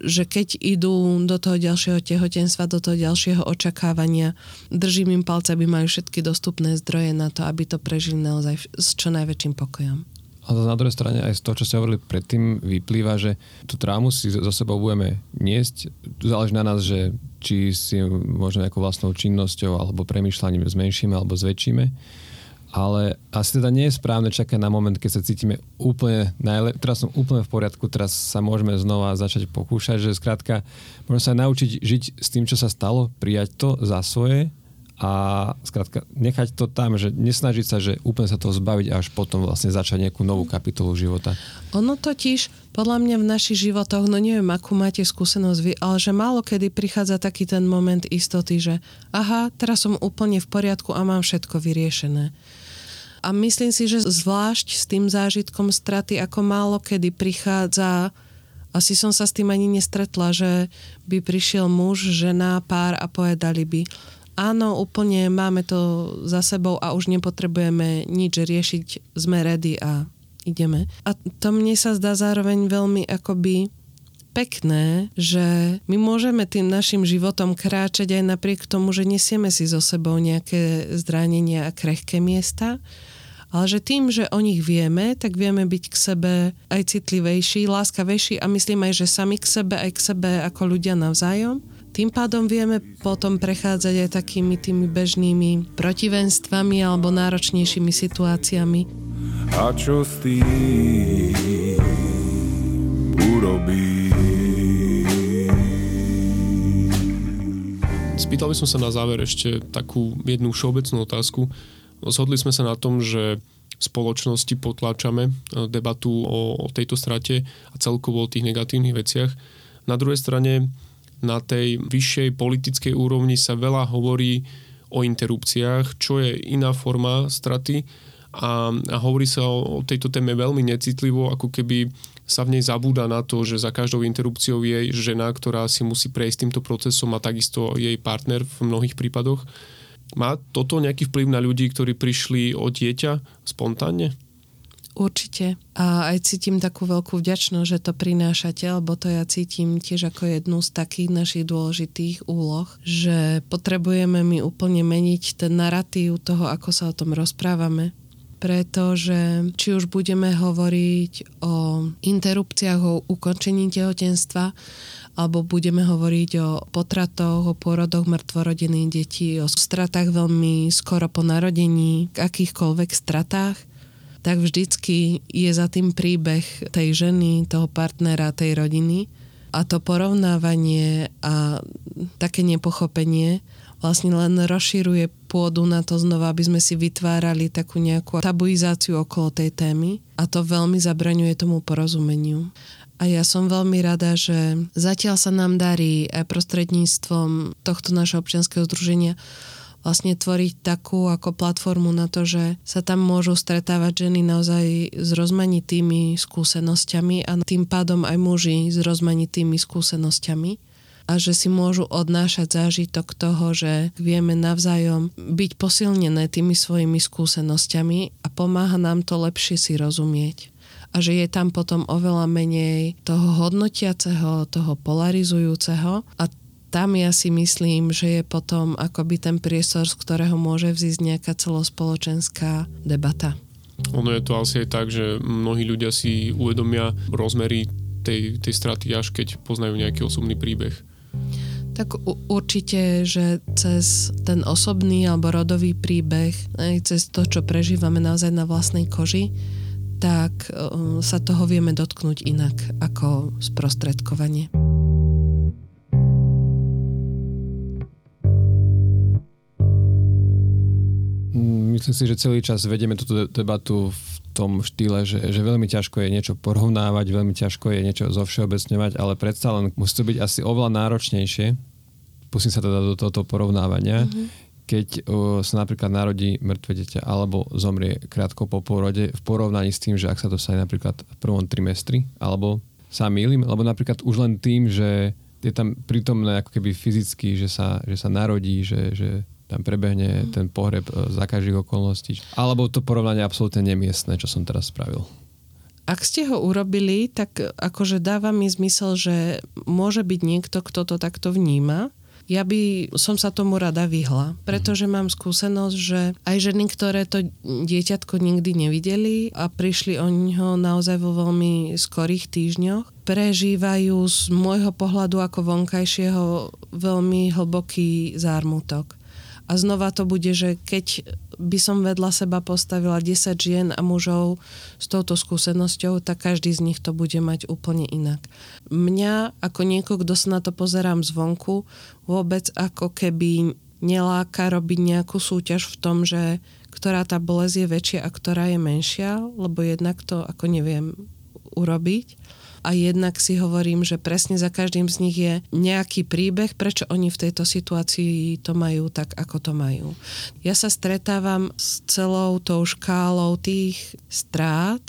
že keď idú do toho ďalšieho tehotenstva, do toho ďalšieho očakávania, držím im palce, aby mali všetky dostupné zdroje na to, aby to prežili naozaj s čo najväčším pokojom. Ale na druhej strane aj z toho, čo ste hovorili predtým, vyplýva, že tú traumu si zo sebou budeme niesť. Záleží na nás, že či si možno nejakou vlastnou činnosťou alebo premyšľaním zmenšíme alebo zväčšíme. Ale asi teda nie je správne čakať na moment, keď sa cítime úplne najle- teraz som úplne v poriadku, teraz sa môžeme znova začať pokúšať, že skrátka môžeme sa naučiť žiť s tým, čo sa stalo, prijať to za svoje a skrátka nechať to tam, že nesnažiť sa, že úplne sa toho zbaviť až potom vlastne začať nejakú novú kapitolu života. Ono totiž, podľa mňa v našich životoch, no neviem, akú máte skúsenosť vy, ale že málo kedy prichádza taký ten moment istoty, že aha, teraz som úplne v poriadku a mám všetko vyriešené. A myslím si, že zvlášť s tým zážitkom straty, ako málo kedy prichádza asi som sa s tým ani nestretla, že by prišiel muž, žena, pár a povedali by, áno, úplne máme to za sebou a už nepotrebujeme nič riešiť, sme ready a ideme. A to mne sa zdá zároveň veľmi akoby pekné, že my môžeme tým našim životom kráčať aj napriek tomu, že nesieme si so sebou nejaké zranenia a krehké miesta, ale že tým, že o nich vieme, tak vieme byť k sebe aj citlivejší, láskavejší a myslím aj, že sami k sebe, aj k sebe ako ľudia navzájom. Tým pádom vieme potom prechádzať aj takými tými bežnými protivenstvami alebo náročnejšími situáciami. A čo s tým urobí? Spýtal by som sa na záver ešte takú jednu všeobecnú otázku. Zhodli sme sa na tom, že v spoločnosti potláčame debatu o, o tejto strate a celkovo o tých negatívnych veciach. Na druhej strane na tej vyššej politickej úrovni sa veľa hovorí o interrupciách, čo je iná forma straty a, a hovorí sa o, o tejto téme veľmi necitlivo, ako keby sa v nej zabúda na to, že za každou interrupciou je žena, ktorá si musí prejsť týmto procesom a takisto jej partner v mnohých prípadoch. Má toto nejaký vplyv na ľudí, ktorí prišli o dieťa spontánne? Určite. A aj cítim takú veľkú vďačnosť, že to prinášate, lebo to ja cítim tiež ako jednu z takých našich dôležitých úloh, že potrebujeme my úplne meniť ten narratív toho, ako sa o tom rozprávame. Pretože či už budeme hovoriť o interrupciách, o ukončení tehotenstva, alebo budeme hovoriť o potratoch, o pôrodoch mŕtvorodených detí, o stratách veľmi skoro po narodení, akýchkoľvek stratách, tak vždycky je za tým príbeh tej ženy, toho partnera, tej rodiny. A to porovnávanie a také nepochopenie vlastne len rozširuje pôdu na to znova, aby sme si vytvárali takú nejakú tabuizáciu okolo tej témy a to veľmi zabraňuje tomu porozumeniu. A ja som veľmi rada, že zatiaľ sa nám darí aj prostredníctvom tohto našho občianského združenia vlastne tvoriť takú ako platformu na to, že sa tam môžu stretávať ženy naozaj s rozmanitými skúsenosťami a tým pádom aj muži s rozmanitými skúsenosťami. A že si môžu odnášať zážitok toho, že vieme navzájom byť posilnené tými svojimi skúsenosťami a pomáha nám to lepšie si rozumieť. A že je tam potom oveľa menej toho hodnotiaceho, toho polarizujúceho a tam ja si myslím, že je potom akoby ten priestor, z ktorého môže vzísť nejaká celospoločenská debata. Ono je to asi aj tak, že mnohí ľudia si uvedomia rozmery tej, tej straty, až keď poznajú nejaký osobný príbeh. Tak určite, že cez ten osobný alebo rodový príbeh, aj cez to, čo prežívame naozaj na vlastnej koži, tak uh, sa toho vieme dotknúť inak ako sprostredkovanie. Myslím si, že celý čas vedieme túto debatu v tom štýle, že, že veľmi ťažko je niečo porovnávať, veľmi ťažko je niečo zovšeobecňovať, ale predsa len musí to byť asi oveľa náročnejšie, pustím sa teda do tohoto porovnávania, mm-hmm. keď uh, sa napríklad narodí mŕtve dieťa alebo zomrie krátko po pôrode v porovnaní s tým, že ak sa to stane napríklad v prvom trimestri, alebo sa mýlim, alebo napríklad už len tým, že je tam prítomné ako keby fyzicky, že sa, že sa narodí, že, že tam prebehne mm. ten pohreb e, za každých okolností. Alebo to porovnanie absolútne nemiestne, čo som teraz spravil. Ak ste ho urobili, tak akože dáva mi zmysel, že môže byť niekto, kto to takto vníma Ja by som sa tomu rada vyhla, pretože mám skúsenosť, že aj ženy, ktoré to dieťatko nikdy nevideli a prišli o ňo naozaj vo veľmi skorých týždňoch, prežívajú z môjho pohľadu ako vonkajšieho veľmi hlboký zármutok. A znova to bude, že keď by som vedľa seba postavila 10 žien a mužov s touto skúsenosťou, tak každý z nich to bude mať úplne inak. Mňa ako niekoho, kto sa na to pozerám zvonku, vôbec ako keby neláka robiť nejakú súťaž v tom, že ktorá tá bolesť je väčšia a ktorá je menšia, lebo jednak to ako neviem urobiť a jednak si hovorím, že presne za každým z nich je nejaký príbeh, prečo oni v tejto situácii to majú tak, ako to majú. Ja sa stretávam s celou tou škálou tých strát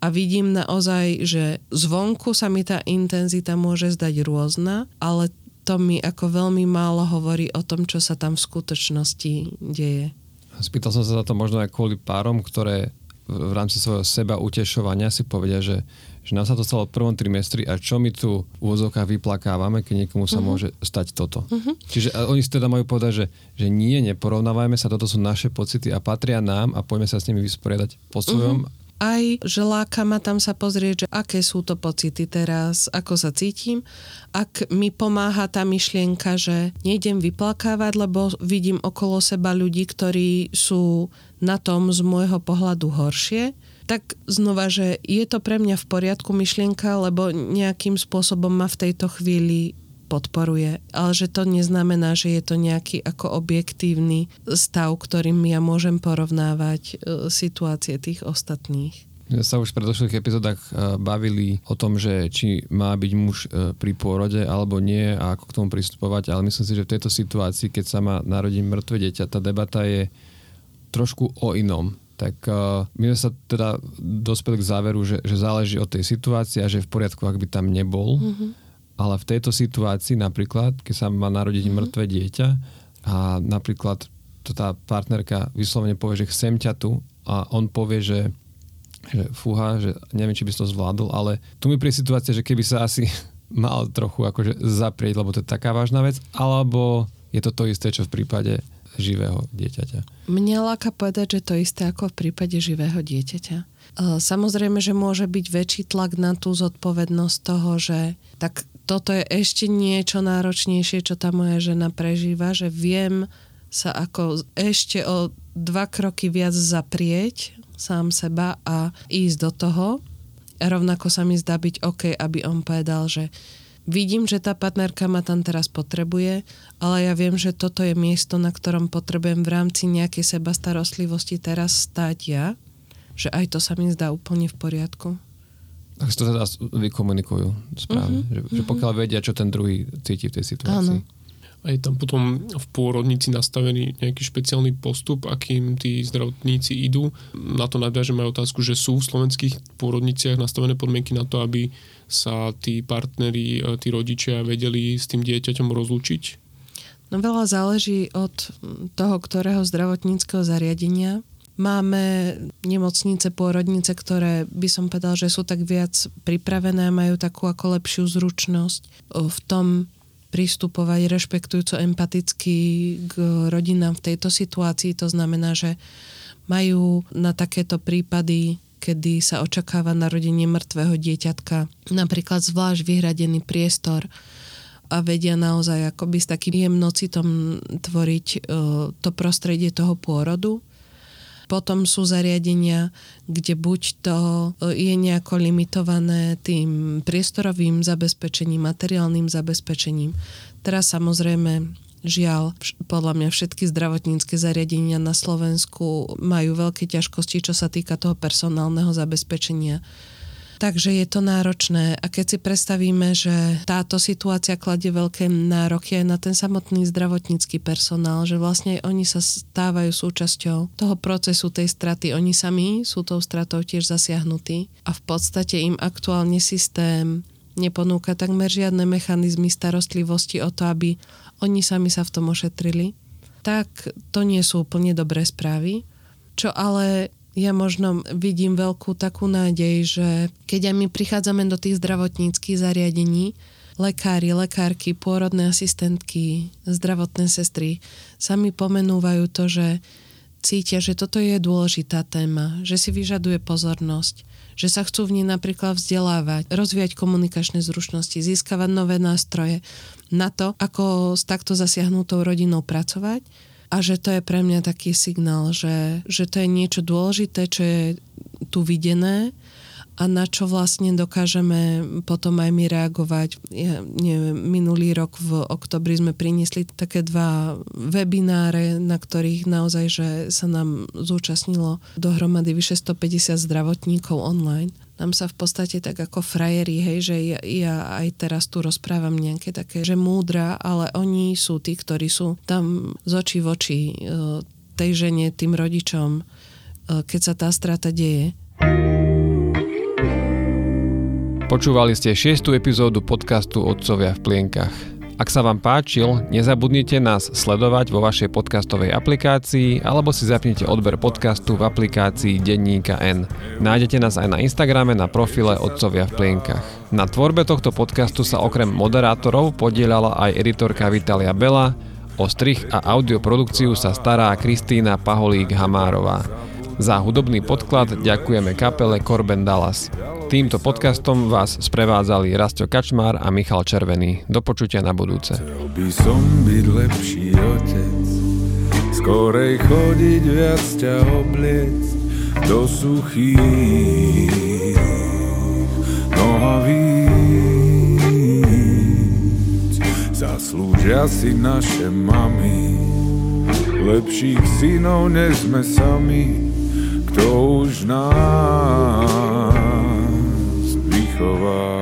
a vidím naozaj, že zvonku sa mi tá intenzita môže zdať rôzna, ale to mi ako veľmi málo hovorí o tom, čo sa tam v skutočnosti deje. Spýtal som sa za to možno aj kvôli párom, ktoré v rámci svojho seba utešovania si povedia, že že nám sa to stalo v prvom trimestri a čo my tu v úvozovkách vyplakávame, keď niekomu sa uh-huh. môže stať toto. Uh-huh. Čiže oni si teda majú povedať, že, že nie, neporovnávajme sa, toto sú naše pocity a patria nám a poďme sa s nimi vysporiadať po svojom. Uh-huh aj že láka ma tam sa pozrieť, že aké sú to pocity teraz, ako sa cítim. Ak mi pomáha tá myšlienka, že nejdem vyplakávať, lebo vidím okolo seba ľudí, ktorí sú na tom z môjho pohľadu horšie, tak znova, že je to pre mňa v poriadku myšlienka, lebo nejakým spôsobom ma v tejto chvíli podporuje, ale že to neznamená, že je to nejaký ako objektívny stav, ktorým ja môžem porovnávať e, situácie tých ostatných. My sa už v predošlých epizódach e, bavili o tom, že či má byť muž e, pri pôrode alebo nie a ako k tomu pristupovať, ale myslím si, že v tejto situácii, keď sa má narodiť mŕtve dieťa, tá debata je trošku o inom tak uh, my sme sa teda dospeli k záveru, že, že záleží od tej situácii a že je v poriadku, ak by tam nebol. Mm-hmm. Ale v tejto situácii napríklad, keď sa má narodiť mm-hmm. mŕtve dieťa a napríklad to tá partnerka vyslovene povie, že chcem ťa tu a on povie, že, že fúha, že neviem, či by si to zvládol, ale tu mi príde situácia, že keby sa asi mal trochu akože zaprieť, lebo to je taká vážna vec, alebo je to to isté, čo v prípade živého dieťaťa. Mne láka povedať, že to isté ako v prípade živého dieťaťa. E, samozrejme, že môže byť väčší tlak na tú zodpovednosť toho, že tak toto je ešte niečo náročnejšie, čo tá moja žena prežíva, že viem sa ako ešte o dva kroky viac zaprieť sám seba a ísť do toho. Rovnako sa mi zdá byť OK, aby on povedal, že vidím, že tá partnerka ma tam teraz potrebuje, ale ja viem, že toto je miesto, na ktorom potrebujem v rámci nejakej seba starostlivosti teraz stáť ja, že aj to sa mi zdá úplne v poriadku. Tak si to teda vykomunikujú správne, uh-huh, že, že mhm. pokiaľ vedia, čo ten druhý cíti v tej situácii. Áno. Je tam potom v pôrodnici nastavený nejaký špeciálny postup, akým tí zdravotníci idú. Na to nadviažem aj otázku, že sú v slovenských pôrodniciach nastavené podmienky na to, aby sa tí partneri, e, tí rodičia vedeli s tým dieťaťom rozlúčiť? No veľa záleží od toho, ktorého zdravotníckého zariadenia. Máme nemocnice, pôrodnice, ktoré by som povedal, že sú tak viac pripravené, majú takú ako lepšiu zručnosť v tom pristupovať rešpektujúco empaticky k rodinám v tejto situácii. To znamená, že majú na takéto prípady kedy sa očakáva narodenie mŕtvého dieťatka, napríklad zvlášť vyhradený priestor a vedia naozaj akoby s takým jemnocitom tvoriť e, to prostredie toho pôrodu. Potom sú zariadenia, kde buď to e, je nejako limitované tým priestorovým zabezpečením, materiálnym zabezpečením. Teraz samozrejme Žiaľ, podľa mňa všetky zdravotnícke zariadenia na Slovensku majú veľké ťažkosti, čo sa týka toho personálneho zabezpečenia. Takže je to náročné a keď si predstavíme, že táto situácia kladie veľké nároky aj na ten samotný zdravotnícky personál, že vlastne oni sa stávajú súčasťou toho procesu tej straty. Oni sami sú tou stratou tiež zasiahnutí a v podstate im aktuálne systém neponúka takmer žiadne mechanizmy starostlivosti o to, aby oni sami sa v tom ošetrili, tak to nie sú úplne dobré správy. Čo ale ja možno vidím veľkú takú nádej, že keď aj my prichádzame do tých zdravotníckých zariadení, lekári, lekárky, pôrodné asistentky, zdravotné sestry sami pomenúvajú to, že cítia, že toto je dôležitá téma, že si vyžaduje pozornosť, že sa chcú v nej napríklad vzdelávať, rozvíjať komunikačné zručnosti, získavať nové nástroje na to, ako s takto zasiahnutou rodinou pracovať a že to je pre mňa taký signál, že, že to je niečo dôležité, čo je tu videné a na čo vlastne dokážeme potom aj my reagovať. Ja, neviem, minulý rok v oktobri sme priniesli také dva webináre, na ktorých naozaj, že sa nám zúčastnilo dohromady vyše 150 zdravotníkov online. Nám sa v podstate tak ako frajeri, hej, že ja, ja aj teraz tu rozprávam nejaké také, že múdra, ale oni sú tí, ktorí sú tam z očí v oči e, tej žene, tým rodičom, e, keď sa tá strata deje. Počúvali ste 6. epizódu podcastu Otcovia v plienkach. Ak sa vám páčil, nezabudnite nás sledovať vo vašej podcastovej aplikácii alebo si zapnite odber podcastu v aplikácii Denníka N. Nájdete nás aj na Instagrame na profile Otcovia v plienkach. Na tvorbe tohto podcastu sa okrem moderátorov podielala aj editorka Vitalia Bela, o strich a audioprodukciu sa stará Kristýna Paholík-Hamárová. Za hudobný podklad ďakujeme kapele Corben Dallas. Týmto podcastom vás sprevádzali Rasto Kačmár a Michal Červený. Do počutia na budúce. Chcel by som byť lepší otec, skorej chodiť viac ťa obliec do suchých nohavíc. Zaslúžia si naše mami, lepších synov než sme sami kto už nás vychová.